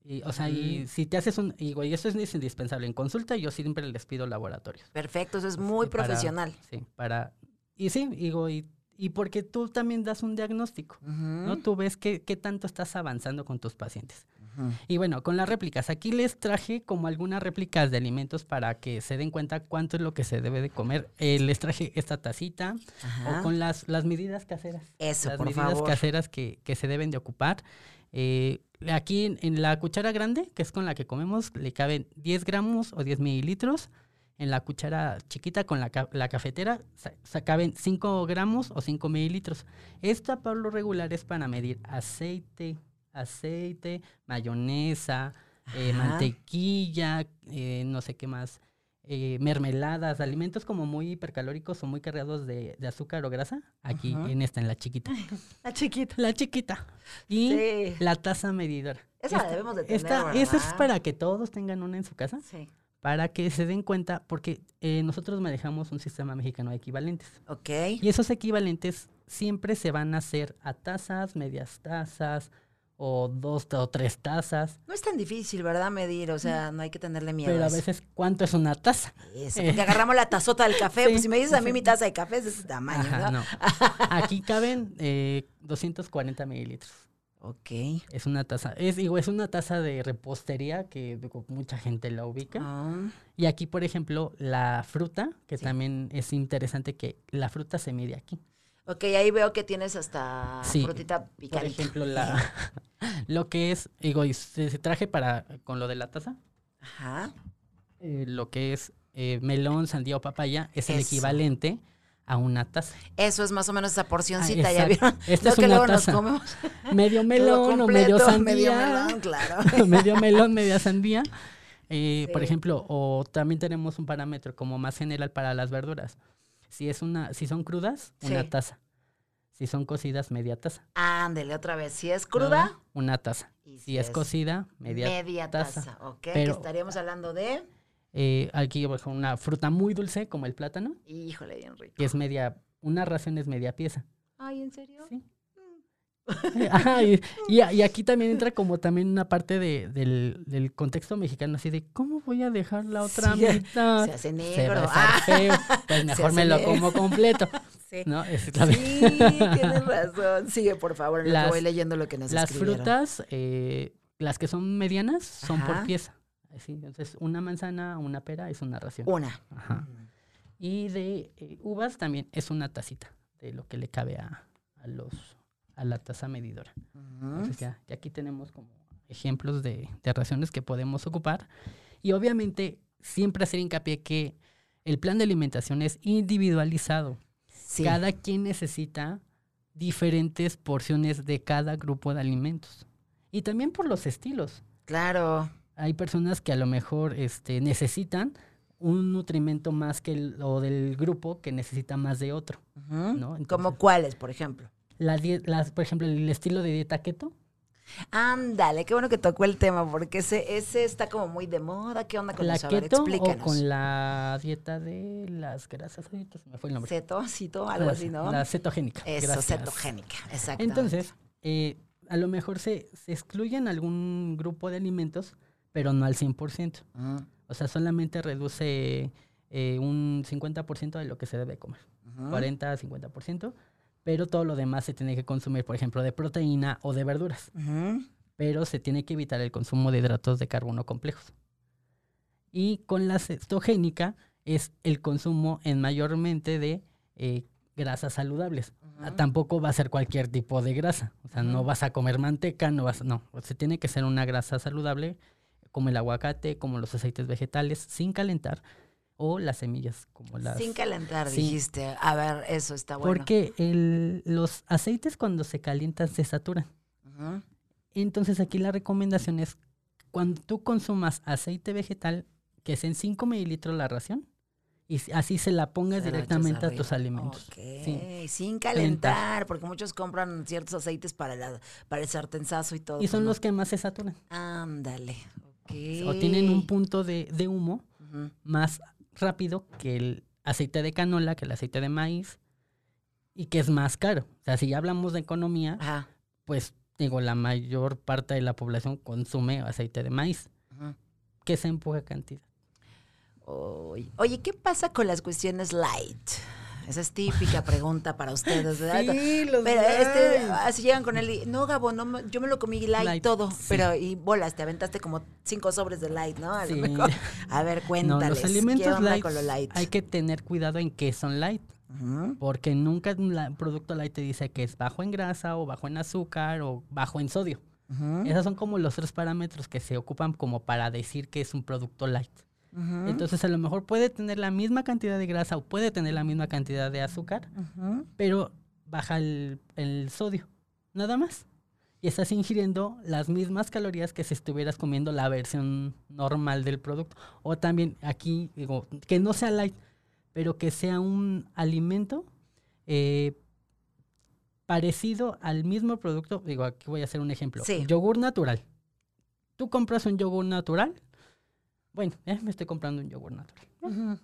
y, o sea, y si te haces un, y, y eso es indispensable. En consulta yo siempre les pido laboratorios. Perfecto, eso es muy profesional. sí, para y sí, digo, y, y porque tú también das un diagnóstico, ¿no? Tú ves qué, qué, tanto estás avanzando con tus pacientes. Y bueno, con las réplicas, aquí les traje como algunas réplicas de alimentos para que se den cuenta cuánto es lo que se debe de comer. Eh, les traje esta tacita o con las, las medidas caseras. Eso, las por medidas caseras que, que, se deben de ocupar. Eh, aquí en, en, la cuchara grande, que es con la que comemos, le caben 10 gramos o 10 mililitros en la cuchara chiquita con la, la cafetera se caben 5 gramos o 5 mililitros. Esta por lo regular es para medir aceite, aceite, mayonesa, eh, mantequilla, eh, no sé qué más, eh, mermeladas, alimentos como muy hipercalóricos o muy cargados de, azúcar o grasa. Aquí en esta, en la chiquita. La chiquita. La chiquita. Y la taza medidora. Esa la debemos de tener, esta, Esa es para que todos tengan una en su casa. Sí para que se den cuenta, porque eh, nosotros manejamos un sistema mexicano de equivalentes. Ok. Y esos equivalentes siempre se van a hacer a tazas, medias tazas, o dos o tres tazas. No es tan difícil, ¿verdad? Medir, o sea, no hay que tenerle miedo. Pero a, veces, ¿cuánto es una taza? Eso, porque agarramos la tazota del café, pues si me dices a mí mi taza de café es de ese tamaño, ¿no? Aquí caben eh, 240 mililitros. Ok. Es una taza, es, digo, es una taza de repostería que mucha gente la ubica. Ah. Y aquí, por ejemplo, la fruta, que también es interesante que la fruta se mide aquí. Ok, ahí veo que tienes hasta frutita picante. Por ejemplo, la, lo que es, digo, se, traje para, con lo de la taza. Ajá. Eh, lo que es eh, melón, sandía o papaya es el equivalente a una taza. Eso es más o menos esa porcioncita, ¿ya vieron? Esta es una taza. Medio melón o medio sandía. Medio melón, claro. medio melón, media sandía. Eh, por ejemplo, o también tenemos un parámetro como más general para las verduras. Si es una, si son crudas, una taza. Si son cocidas, media taza. Ándele, otra vez. Si es cruda, una taza. Y si, si es, es cocida, media, media taza. taza. ¿Ok? que Pero- estaríamos hablando de. Eh, aquí por ejemplo, una fruta muy dulce como el plátano, Híjole, bien rico. que es media, una ración es media pieza. Ay, ¿en serio? Sí. Ajá, y, y a- y aquí también entra como también una parte de- del, del contexto mexicano, así de ¿cómo voy a dejar la otra Sí, mitad? Se hace Se va negro. a Ah, feo, pues mejor me lo negro. como completo, sí. ¿no? Esa es la- Sí, tienes razón. Sigue, por favor, Las- voy leyendo lo que nos Las escribieron. frutas, eh, las que son medianas, son Ajá. por pieza. Así, entonces, una manzana, una pera es una ración. Una. Ajá. Y de eh, uvas también es una tacita de lo que le cabe a, a los a la taza medidora. Entonces ya, ya aquí tenemos como ejemplos de, de raciones que podemos ocupar. Y obviamente siempre hacer hincapié que el plan de alimentación es individualizado. Sí. Cada quien necesita diferentes porciones de cada grupo de alimentos. Y también por los estilos. Claro. Hay personas que a lo mejor este, necesitan un nutrimento más que el, o del grupo que necesita más de otro. ¿no? ¿Como cuáles, por ejemplo? La die- las, por ejemplo, el estilo de dieta keto, Ándale, qué bueno que tocó el tema, porque ese, ese está como muy de moda. ¿Qué onda con la eso? Keto o con la dieta de las grasas, ahorita se me fue el nombre. Ceto, cito, algo así, ¿no? La cetogénica. Eso, gracias. cetogénica, exacto. Entonces, eh, a lo mejor se, se excluyen algún grupo de alimentos, pero no al 100%. O sea, solamente reduce eh, un 50% de lo que se debe comer. 40 a 50%, pero todo lo demás se tiene que consumir, por ejemplo, de proteína o de verduras, pero se tiene que evitar el consumo de hidratos de carbono complejos. Y con la cetogénica es el consumo en mayormente de eh, grasas saludables. Ah, Tampoco va a ser cualquier tipo de grasa, o sea, no vas a comer manteca, no vas, no, se tiene que ser una grasa saludable como el aguacate, como los aceites vegetales, sin calentar, o las semillas, como las... Sin calentar, Sí. dijiste. A ver, eso está bueno. Porque el- los aceites cuando se calientan se saturan. Entonces aquí la recomendación es cuando tú consumas aceite vegetal, que es en 5 mililitros la ración, y así se la pongas Se directamente a tus alimentos. Ok, Sí. sin calentar, porque muchos compran ciertos aceites para, la, para el sartenzazo y todo. Y son ¿no? los que más se saturan. Ándale, O tienen un punto de, de humo más rápido que el aceite de canola, que el aceite de maíz, y que es más caro. O sea, si ya hablamos de economía, Ajá. pues digo, la mayor parte de la población consume aceite de maíz, ujú. que se empuja cantidad. Oy- Oye, ¿qué pasa con las cuestiones light? Esa es típica pregunta para ustedes, ¿verdad? los Pero este, así llegan con él y, no, Gabo, no, yo me lo comí light, Light, todo, sí. pero, y bolas, te aventaste como cinco sobres de light, ¿no? A lo Sí. mejor. A ver, No, cuéntales, los ¿qué alimentos light, con lo light? hay que tener cuidado en qué son light, porque nunca un producto light te dice que es bajo en grasa o bajo en azúcar o bajo en sodio. ujú, Esos son como los tres parámetros que se ocupan como para decir que es un producto light. Entonces a lo mejor puede tener la misma cantidad de grasa o puede tener la misma cantidad de azúcar, pero baja el, el sodio, nada más. Y estás ingiriendo las mismas calorías que si estuvieras comiendo la versión normal del producto. O también aquí, digo, que no sea light, pero que sea un alimento eh, parecido al mismo producto. Digo, aquí voy a hacer un ejemplo. Sí. Yogur natural. Tú compras un yogur natural. Bueno, eh, me estoy comprando un yogur natural.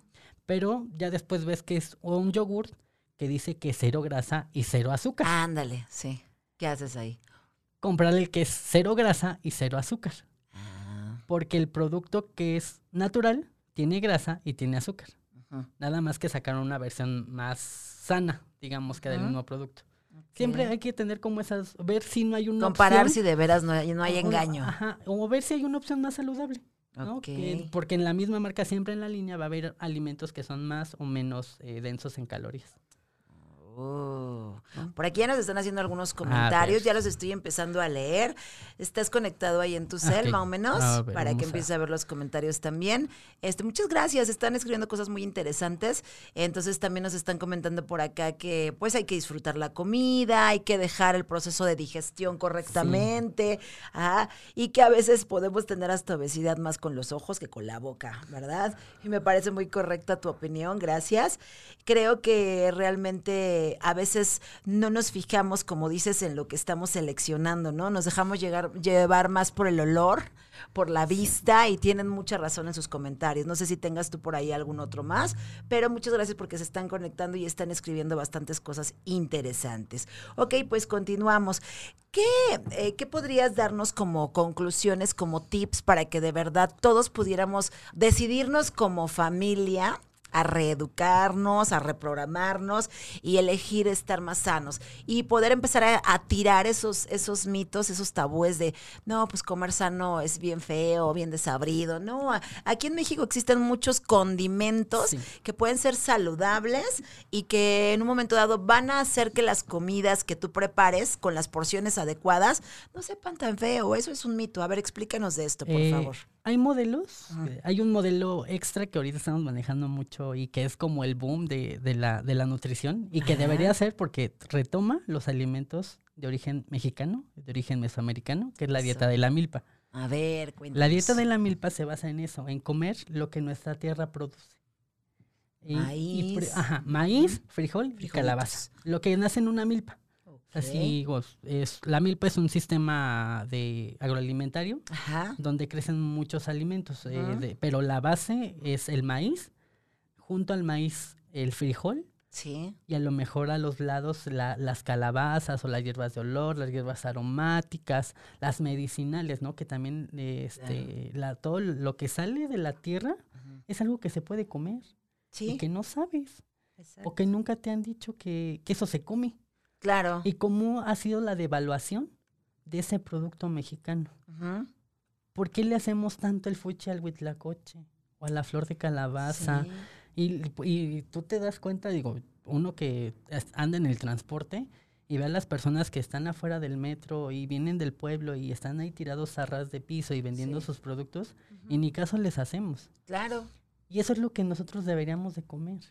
Pero ya después ves que es un yogur que dice que es cero grasa y cero azúcar. Ándale, sí. ¿Qué haces ahí? Comprar el que es cero grasa y cero azúcar. Ah, Porque el producto que es natural tiene grasa y tiene azúcar. Nada más que sacaron una versión más sana, digamos, que del mismo producto. Siempre hay que tener como esas, ver si no hay una Comparar opción, si de veras no hay, no hay o- engaño. Ajá, o ver si hay una opción más saludable. ¿No? Que- porque en la misma marca, siempre en la línea, va a haber alimentos que son más o menos eh, densos en calorías. Oh. Por aquí ya nos están haciendo algunos comentarios, ver. ya los estoy empezando a leer. ¿Estás conectado ahí en tu cel, Ok. más o menos? A ver, para que a- empieces a ver los comentarios también. Este, muchas gracias, están escribiendo cosas muy interesantes. Entonces también nos están comentando por acá que pues hay que disfrutar la comida, hay que dejar el proceso de digestión correctamente, ajá, y que a veces podemos tener hasta obesidad más con los ojos que con la boca, ¿verdad? Y me parece muy correcta tu opinión, gracias. Creo que realmente a veces no nos fijamos, como dices, en lo que estamos seleccionando, ¿no? Nos dejamos llevar más por el olor, por la vista y tienen mucha razón en sus comentarios. No sé si tengas tú por ahí algún otro más, pero muchas gracias porque se están conectando y están escribiendo bastantes cosas interesantes. Ok, pues continuamos. ¿Qué, eh, ¿Qué podrías darnos como conclusiones, como tips para que de verdad todos pudiéramos decidirnos como familia? A reeducarnos, a reprogramarnos y elegir estar más sanos y poder empezar a, tirar esos, esos mitos, esos tabúes de, no, pues comer sano es bien feo, bien desabrido. No, aquí en México existen muchos condimentos que pueden ser saludables y que en un momento dado van a hacer que las comidas que tú prepares con las porciones adecuadas no sepan tan feo. Eso es un mito. A ver, explícanos de esto, por eh, favor. Hay modelos, eh, hay un modelo extra que ahorita estamos manejando mucho y que es como el boom de, la, de la nutrición y que debería ser porque retoma los alimentos de origen mexicano, de origen mesoamericano, que es la dieta de la milpa. A ver, cuéntanos. La dieta de la milpa se basa en eso, en comer lo que nuestra tierra produce. maíz. ajá, maíz, frijol y calabaza. Lo que nace en una milpa. Así, es, la milpa es un sistema de agroalimentario donde crecen muchos alimentos, eh, pero la base es el maíz, junto al maíz el frijol Sí. Y a lo mejor a los lados las calabazas o las hierbas de olor, las hierbas aromáticas, las medicinales, ¿no? Que también este, la, todo lo que sale de la tierra es algo que se puede comer. Sí. Y que no sabes. O que nunca te han dicho que, que eso se come. Claro. ¿Y cómo ha sido la devaluación de ese producto mexicano? ¿Por qué le hacemos tanto el fuchi al huitlacoche o a la flor de calabaza? Y, y, tú te das cuenta, digo, uno que anda en el transporte y ve a las personas que están afuera del metro y vienen del pueblo y están ahí tirados a ras de piso y vendiendo sus productos, y ni caso les hacemos. Claro. Y eso es lo que nosotros deberíamos de comer.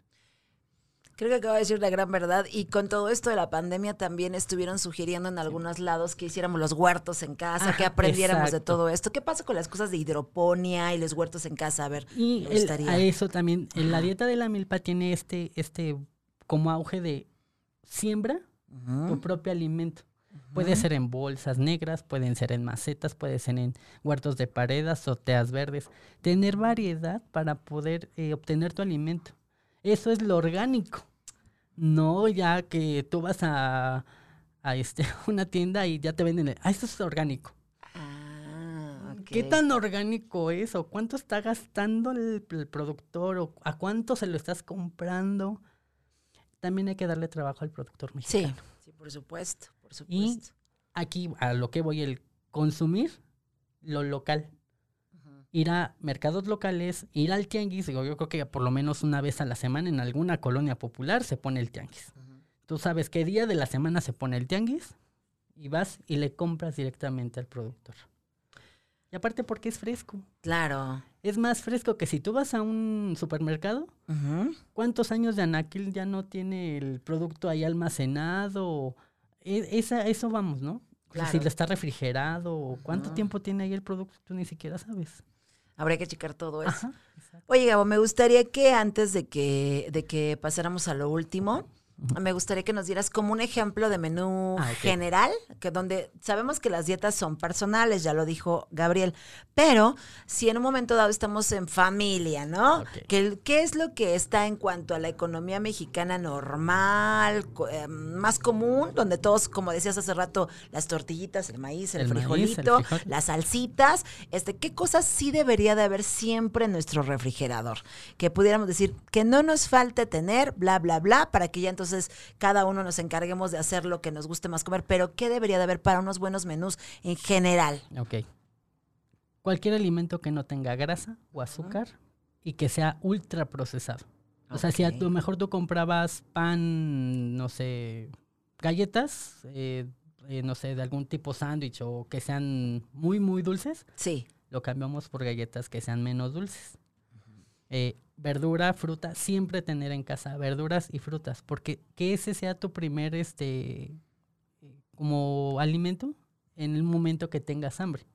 Creo que acaba de decir la gran verdad. Y con todo esto de la pandemia también estuvieron sugiriendo en algunos lados que hiciéramos los huertos en casa, que aprendiéramos de todo esto. ¿Qué pasa con las cosas de hidroponía y los huertos en casa? A ver, y a eso también, en la dieta de la milpa tiene este, este como auge de siembra tu propio alimento. Puede ser en bolsas negras, pueden ser en macetas, puede ser en huertos de paredes, azoteas verdes. Tener variedad para poder eh, obtener tu alimento. Eso es lo orgánico. No ya que tú vas a, a este, una tienda y ya te venden, ah, esto es orgánico. Ah, ¿Qué tan orgánico es? ¿O cuánto está gastando el, productor? ¿O a cuánto se lo estás comprando? También hay que darle trabajo al productor mexicano. Sí, sí, por supuesto, por supuesto. Y aquí a lo que voy, el consumir lo local ir a mercados locales, ir al tianguis, digo, yo creo que por lo menos una vez a la semana en alguna colonia popular se pone el tianguis. Tú sabes qué día de la semana se pone el tianguis y vas y le compras directamente al productor. Y aparte porque es fresco. Claro. Es más fresco que si tú vas a un supermercado, ¿cuántos años de anaquil ya no tiene el producto ahí almacenado? E, esa, eso vamos, ¿no? Si le está refrigerado, ¿cuánto tiempo tiene ahí el producto? Tú ni siquiera sabes. Habría que checar todo eso. Oye, Gabo, me gustaría que antes de que, de que pasáramos a lo último, me gustaría que nos dieras como un ejemplo de menú ah, general, que donde sabemos que las dietas son personales, ya lo dijo Gabriel, pero si en un momento dado estamos en familia, ¿no? ¿Qué, es lo que está en cuanto a la economía mexicana normal, eh, más común, donde todos, como decías hace rato, las tortillitas, el maíz, el, frijolito, las salsitas, este, ¿qué cosas sí debería de haber siempre en nuestro refrigerador? Que pudiéramos decir que no nos falte tener, bla, bla, bla, para que ya entonces entonces cada uno nos encarguemos de hacer lo que nos guste más comer, pero ¿qué debería de haber para unos buenos menús en general? Ok. Cualquier alimento que no tenga grasa o azúcar y que sea ultra procesado. O sea, si a lo mejor tú comprabas pan, no sé, galletas, eh, eh, no sé, de algún tipo sándwich o que sean muy, muy dulces. Sí. Lo cambiamos por galletas que sean menos dulces. Eh, verdura, fruta, siempre tener en casa verduras y frutas, porque que ese sea tu primer, este, como alimento en el momento que tengas hambre.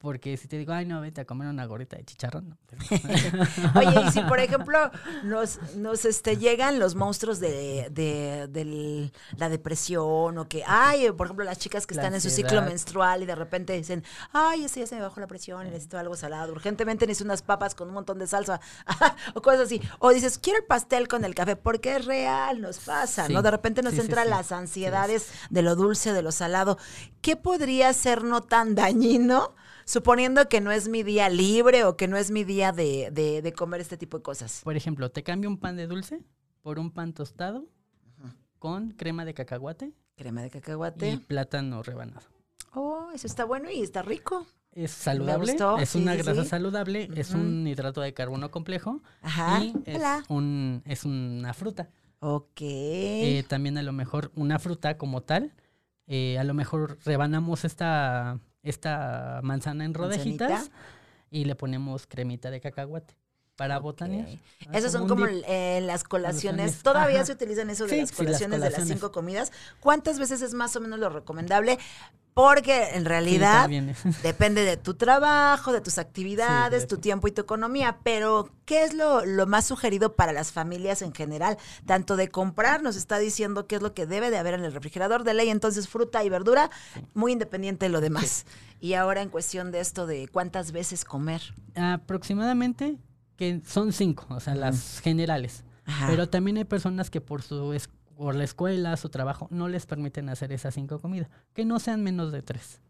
Porque si te digo, ay, no, vete a comer una gorrita de chicharrón. No, Oye, y si por ejemplo nos, nos este, llegan los monstruos de, de, del- la depresión o que, ay, por ejemplo, las chicas que La están en su ciclo menstrual y de repente dicen, ay, ese ya se me bajó la presión y necesito algo salado, urgentemente necesito unas papas con un montón de salsa o cosas así. O dices, quiero el pastel con el café porque es real, nos pasa, Sí. ¿no? De repente nos Sí, sí, entran sí. las ansiedades de lo dulce, de lo salado. ¿Qué podría ser no tan dañino? Suponiendo que no es mi día libre o que no es mi día de, de- de comer este tipo de cosas. Por ejemplo, te cambio un pan de dulce por un pan tostado con crema de cacahuate Crema de y cacahuate. plátano rebanado. Oh, eso está bueno y está rico. Es saludable, gustó, es sí, una sí, grasa sí. saludable, es un hidrato de carbono complejo Ajá. y es, Hola. un, es una fruta. Ok. Eh, también a lo mejor una fruta como tal, eh, a lo mejor rebanamos esta, esta manzana en Manzanita. rodajitas y le ponemos cremita de cacahuate para botanear. Ok. Ah, Esos son como eh, las colaciones. Todavía ajá. se utilizan eso de Sí, las sí, las colaciones de las cinco comidas. ¿Cuántas veces es más o menos lo recomendable? Porque en realidad depende de tu trabajo, de tus actividades, de- tu tiempo y tu economía. Pero, ¿qué es lo, lo más sugerido para las familias en general? Tanto de comprar, nos está diciendo qué es lo que debe de haber en el refrigerador de ley, entonces fruta y verdura, muy independiente de lo demás. Y ahora en cuestión de esto de cuántas veces comer. Aproximadamente que son cinco, o sea, las generales. Ajá. Pero también hay personas que por su es- por la escuela, su trabajo, no les permiten hacer esas cinco comidas, que no sean menos de tres.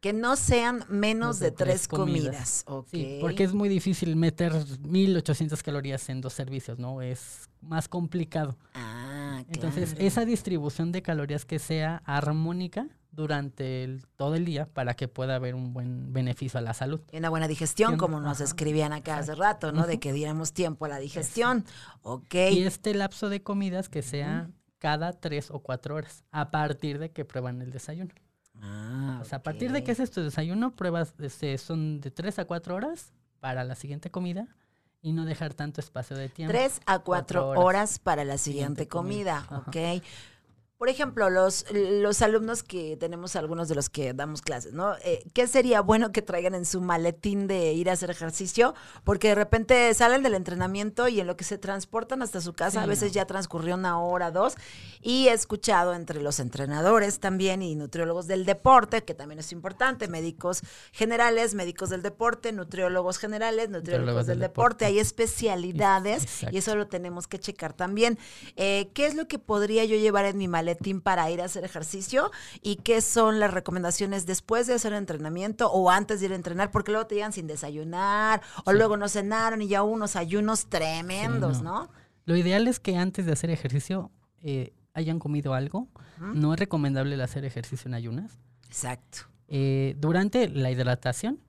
Que no sean menos de de tres tres comidas. comidas. Ok. Sí, porque es muy difícil meter 1800 calorías en dos servicios, ¿no? Es más complicado. Ah, Entonces, claro. esa distribución de calorías que sea armónica durante el- todo el día para que pueda haber un buen beneficio a la salud. Y una buena digestión, como nos ajá. escribían acá hace rato, ¿no? De que diéramos tiempo a la digestión. Ok. Y este lapso de comidas que sea cada tres o cuatro horas, a partir de que prueban el desayuno. Ah, O sea, a partir de que haces tu desayuno, pruebas, este, son de tres a cuatro horas para la siguiente comida y no dejar tanto espacio de tiempo. Tres a cuatro Cuatro horas. horas para la siguiente Siguiente comida, comida. ¿ok? Por ejemplo, los, los alumnos que tenemos, algunos de los que damos clases, ¿no? Eh, ¿Qué sería bueno que traigan en su maletín de ir a hacer ejercicio? Porque de repente salen del entrenamiento y en lo que se transportan hasta su casa, Sí, a veces no. ya transcurrió una hora, dos. Y he escuchado entre los entrenadores también y nutriólogos del deporte, que también es importante, médicos generales, médicos del deporte, nutriólogos generales, nutriólogos Nutriólogos del del deporte. deporte. Hay especialidades Exacto. y eso lo tenemos que checar también. Eh, ¿Qué es lo que podría yo llevar en mi maletín para ir a hacer ejercicio? ¿Y qué son las recomendaciones después de hacer entrenamiento o antes de ir a entrenar? Porque luego te llegan sin desayunar o luego no cenaron y ya unos ayunos tremendos, Sí, ¿no? no. Lo ideal es que antes de hacer ejercicio eh, hayan comido algo. No es recomendable el hacer ejercicio en ayunas. Exacto. Eh, durante la hidratación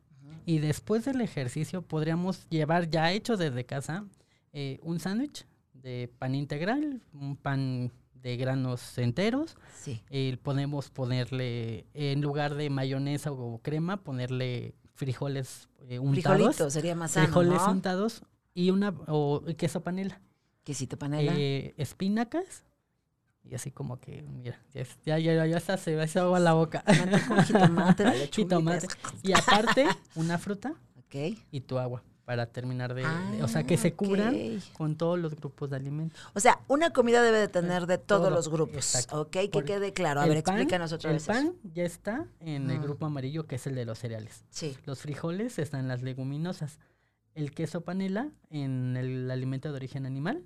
y después del ejercicio podríamos llevar ya hecho desde casa eh, un sándwich de pan integral, un pan de granos enteros. Sí. Eh, podemos ponerle, en lugar de mayonesa o crema, ponerle frijoles eh, untados. Frijolitos sería más sano, frijoles ¿no? untados y una o queso panela. Quesito panela. Eh, espinacas y así como que, mira, ya, ya, ya, ya se hace agua la boca. Con Jitomate. Y aparte, una fruta Ok. y tu agua para terminar de, de- o sea, que Ah, se cubran con todos los grupos de alimentos. O sea, una comida debe de tener de todos Todo, los grupos. exacto. Ok, que Por- quede claro. A El ver, pan- explícanos otra El vez. eso. pan ya está en el Mm. grupo amarillo, que es el de los cereales. Sí. Los frijoles están en las leguminosas. El queso panela en el alimento de origen animal.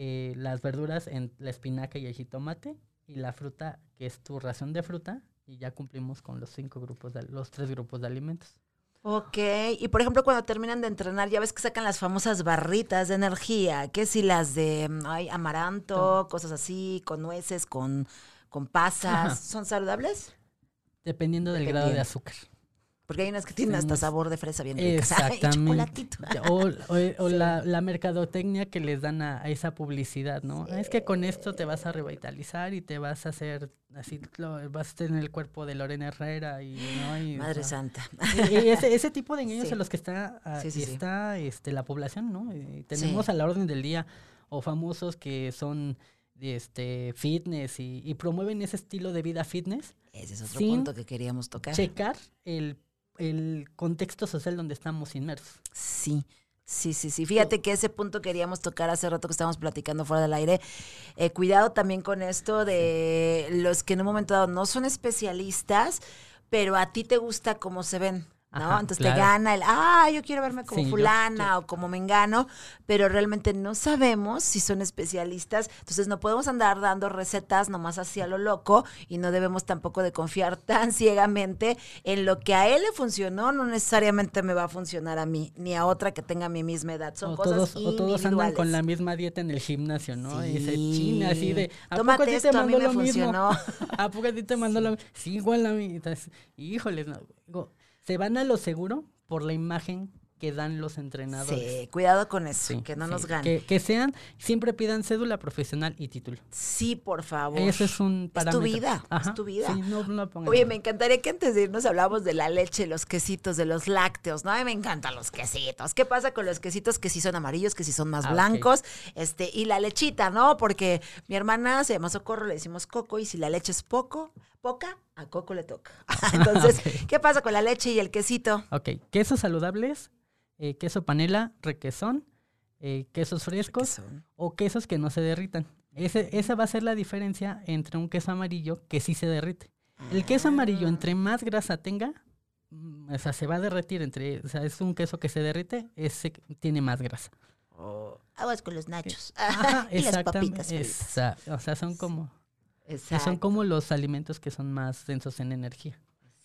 eh, las verduras en la espinaca y el jitomate. Y la fruta, que es tu ración de fruta. Y ya cumplimos con los cinco grupos, de, los tres grupos de alimentos. Ok, y por ejemplo cuando terminan de entrenar, ya ves que sacan las famosas barritas de energía, que si las de mm, ay, amaranto, cosas así, con nueces, con, con pasas, Ajá. ¿son saludables? Dependiendo del grado de azúcar. Porque hay unas que tienen hasta sabor de fresa bien ricas. Ay, Exactamente. O, o- o la, la mercadotecnia que les dan a, a esa publicidad, ¿no? Es que con esto te vas a revitalizar y te vas a hacer así, lo- vas a tener el cuerpo de Lorena Herrera y, ¿no? Y, o Madre sea, santa. y- y ese, ese tipo de engaños Sí. a los que está, sí. está este, la población, ¿no? Y tenemos a la orden del día o famosos que son este fitness y, y promueven ese estilo de vida fitness Ese es otro punto que queríamos tocar. checar el, el contexto social donde estamos inmersos. Sí. Sí, sí, sí. Fíjate que ese punto queríamos tocar hace rato que estábamos platicando fuera del aire. Eh, cuidado también con esto de los que en un momento dado no son especialistas, pero a ti te gusta cómo se ven. ¿No? Ajá, Entonces claro. te gana el, ah, yo quiero verme como Sí, yo fulana o como mengano, pero realmente no sabemos si son especialistas. Entonces no podemos andar dando recetas nomás así a lo loco y no debemos tampoco de confiar tan ciegamente en lo que a él le funcionó, no necesariamente me va a funcionar a mí, ni a otra que tenga mi misma edad. Son o cosas todos, o todos andan individuales. con la misma dieta en el gimnasio, ¿no? Y se Sí. china así de, ¿a Tómate poco a ti mí me lo mismo? funcionó. ¿A poco a ti te mandó lo mismo? Sí, igual a mí. Entonces, híjoles, no. Digo, se van a lo seguro por la imagen que dan los entrenadores. Sí, cuidado con eso, Sí, que no sí. nos gane. Que, que sean, siempre pidan cédula profesional y título. Sí, por favor. Eso es un Es tu parámetro. vida, es tu vida. Sí, no. Oye, me encantaría que antes de irnos hablamos de la leche, los quesitos, de los lácteos, ¿no? A mí me encantan los quesitos. ¿Qué pasa con los quesitos que sí son amarillos, que sí son más Ah, blancos? Este, y la lechita, ¿no? Porque mi hermana se llama Socorro, le decimos Coco, y si la leche es poco, poca, a Coco le toca. Entonces. ¿qué pasa con la leche y el quesito? Ok, quesos saludables, eh, queso panela, requesón, eh, quesos ¿Qué frescos o quesos que no se derritan. Ese, esa va a ser la diferencia entre un queso amarillo que sí se derrite. El queso amarillo, Ah. entre más grasa tenga, mm, o sea, se va a derretir. Entre, o sea, es un queso que se derrite, ese tiene más grasa. Oh, aguas con los nachos. Ajá, y las exactamente. papitas esa- o sea, son como, Exacto. son como los alimentos que son más densos en energía.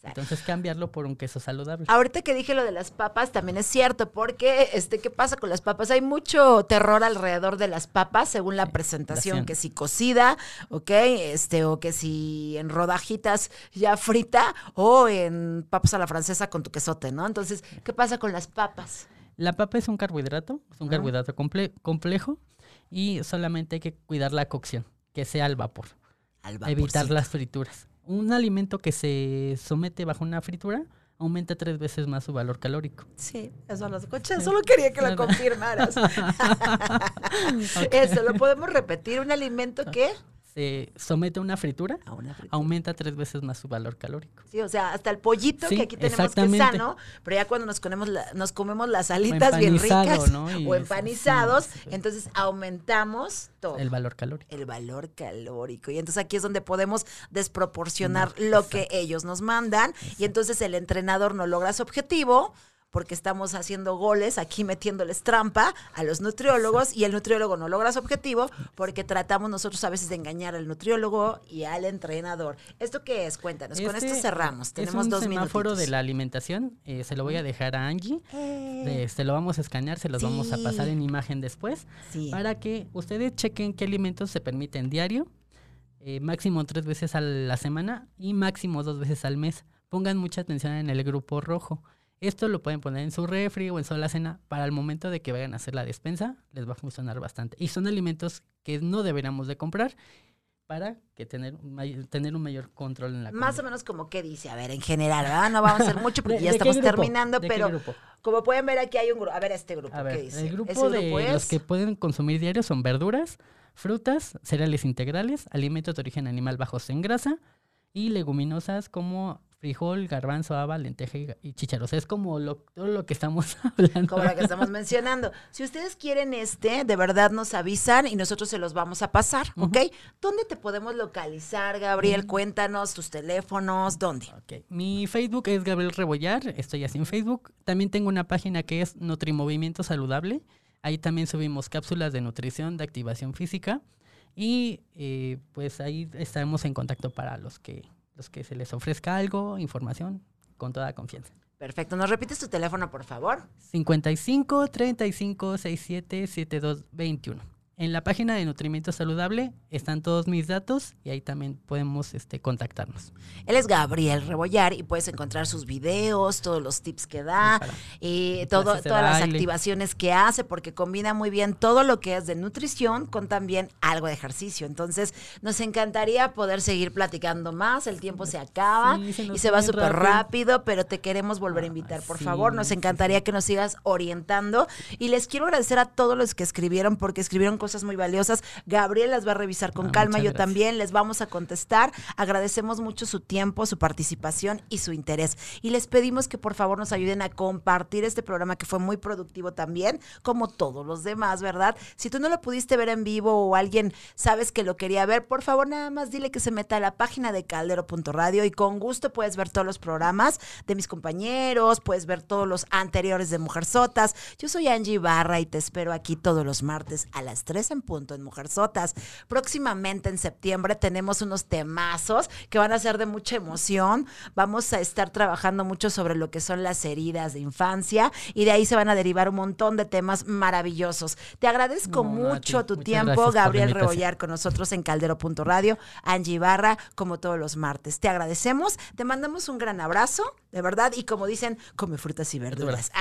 Entonces, cambiarlo por un queso saludable. Ahorita que dije lo de las papas, también es cierto, porque este, ¿qué pasa con las papas? Hay mucho terror alrededor de las papas, según la presentación, que si cocida, ¿ok? Este, o que si en rodajitas ya frita, o en papas a la francesa con tu quesote, ¿no? Entonces, ¿qué pasa con las papas? La papa es un carbohidrato, es un Ajá. carbohidrato comple- complejo y solamente hay que cuidar la cocción, que sea al vapor, Al evitar vaporcito. las frituras. Un alimento que se somete bajo una fritura aumenta tres veces más su valor calórico. Sí, eso lo escuché, solo quería que lo confirmaras. Eso, ¿lo podemos repetir? ¿Un alimento que? Se somete a una fritura, A una fritura. aumenta tres veces más su valor calórico. Sí, o sea, hasta el pollito Sí, que aquí tenemos que es sano, pero ya cuando nos comemos, la- nos comemos las alitas bien ricas o empanizados, sí. entonces aumentamos todo. El valor calórico. el valor calórico. Y entonces aquí es donde podemos desproporcionar No, lo que ellos nos mandan. Y entonces el entrenador no logra su objetivo porque estamos haciendo goles, aquí metiéndoles trampa a los nutriólogos y el nutriólogo no logra su objetivo porque tratamos nosotros a veces de engañar al nutriólogo y al entrenador. ¿Esto qué es? Cuéntanos. Con esto Este cerramos. Tenemos es un dos semáforo de la alimentación. eh, se lo voy a dejar a Angie. Eh, Se lo vamos a escanear, se los vamos a pasar en imagen después. sí. para que ustedes chequen qué alimentos se permiten diario, eh, máximo tres veces a la semana y máximo dos veces al mes. Pongan mucha atención en el grupo rojo. Esto lo pueden poner en su refri o en su alacena para el momento de que vayan a hacer la despensa, les va a funcionar bastante. Y son alimentos que no deberíamos de comprar para que tener, tener un mayor control en la Más o menos como qué dice, a ver, en general, ¿verdad? No vamos a hacer mucho porque ¿De- ya de estamos terminando, ¿De qué pero como pueden ver aquí hay un grupo. A ver, este grupo, A ¿qué dice? el grupo de los que pueden consumir diario son verduras, frutas, cereales integrales, alimentos de origen animal bajos en grasa y leguminosas como frijol, garbanzo, haba, lenteja y, chícharos. Es como lo, todo lo que estamos hablando. como la que estamos mencionando. Si ustedes quieren este, de verdad nos avisan y nosotros se los vamos a pasar, ¿ok? ¿Dónde te podemos localizar, Gabriel? Cuéntanos tus teléfonos, ¿dónde? Ok, Mi Facebook es Gabriel Rebollar, estoy así en Facebook. También tengo una página que es Nutrimovimiento Saludable. Ahí también subimos cápsulas de nutrición, de activación física. Y eh, pues ahí estaremos en contacto para los que, los que se les ofrezca algo, información, con toda confianza. Perfecto. ¿Nos repites tu teléfono, por favor? 55 35 67 72 21. En la página de Nutrimiento Saludable están todos mis datos y ahí también podemos este, contactarnos. Él es Gabriel Rebollar y puedes encontrar sus videos, todos los tips que da, y todo, todas las activaciones que hace, porque combina muy bien todo lo que es de nutrición con también algo de ejercicio. Entonces, nos encantaría poder seguir platicando más. El tiempo se acaba Sí, se nos y se va súper rápido. rápido, pero te queremos volver a invitar, por sí, favor. Nos sí, encantaría que nos sigas orientando. Y les quiero agradecer a todos los que escribieron, porque escribieron cosas cosas muy valiosas. Gabriel las va a revisar con Ah, calma, yo gracias. también les vamos a contestar. Agradecemos mucho su tiempo, su participación y su interés. Y les pedimos que por favor nos ayuden a compartir este programa que fue muy productivo también, como todos los demás, ¿verdad? Si tú no lo pudiste ver en vivo o alguien sabes que lo quería ver, por favor nada más dile que se meta a la página de caldero.radio y con gusto puedes ver todos los programas de mis compañeros, puedes ver todos los anteriores de Mujer Sotas. Yo soy Angie Barra y te espero aquí todos los martes a las 3 en punto en Mujer Sotas. Próximamente en septiembre tenemos unos temazos que van a ser de mucha emoción. Vamos a estar trabajando mucho sobre lo que son las heridas de infancia y de ahí se van a derivar un montón de temas maravillosos. Te agradezco No, mucho tu tiempo, Gabriel. Rebollar con nosotros en caldero.radio, Angie Barra, como todos los martes. Te agradecemos, te mandamos un gran abrazo, de verdad, y como dicen, come frutas y verduras.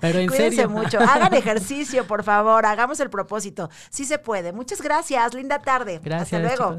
Pero en Cuídense serio. mucho, hagan ejercicio, por favor, hagamos el propósito sí se puede. Muchas gracias, linda tarde. Gracias. Hasta luego.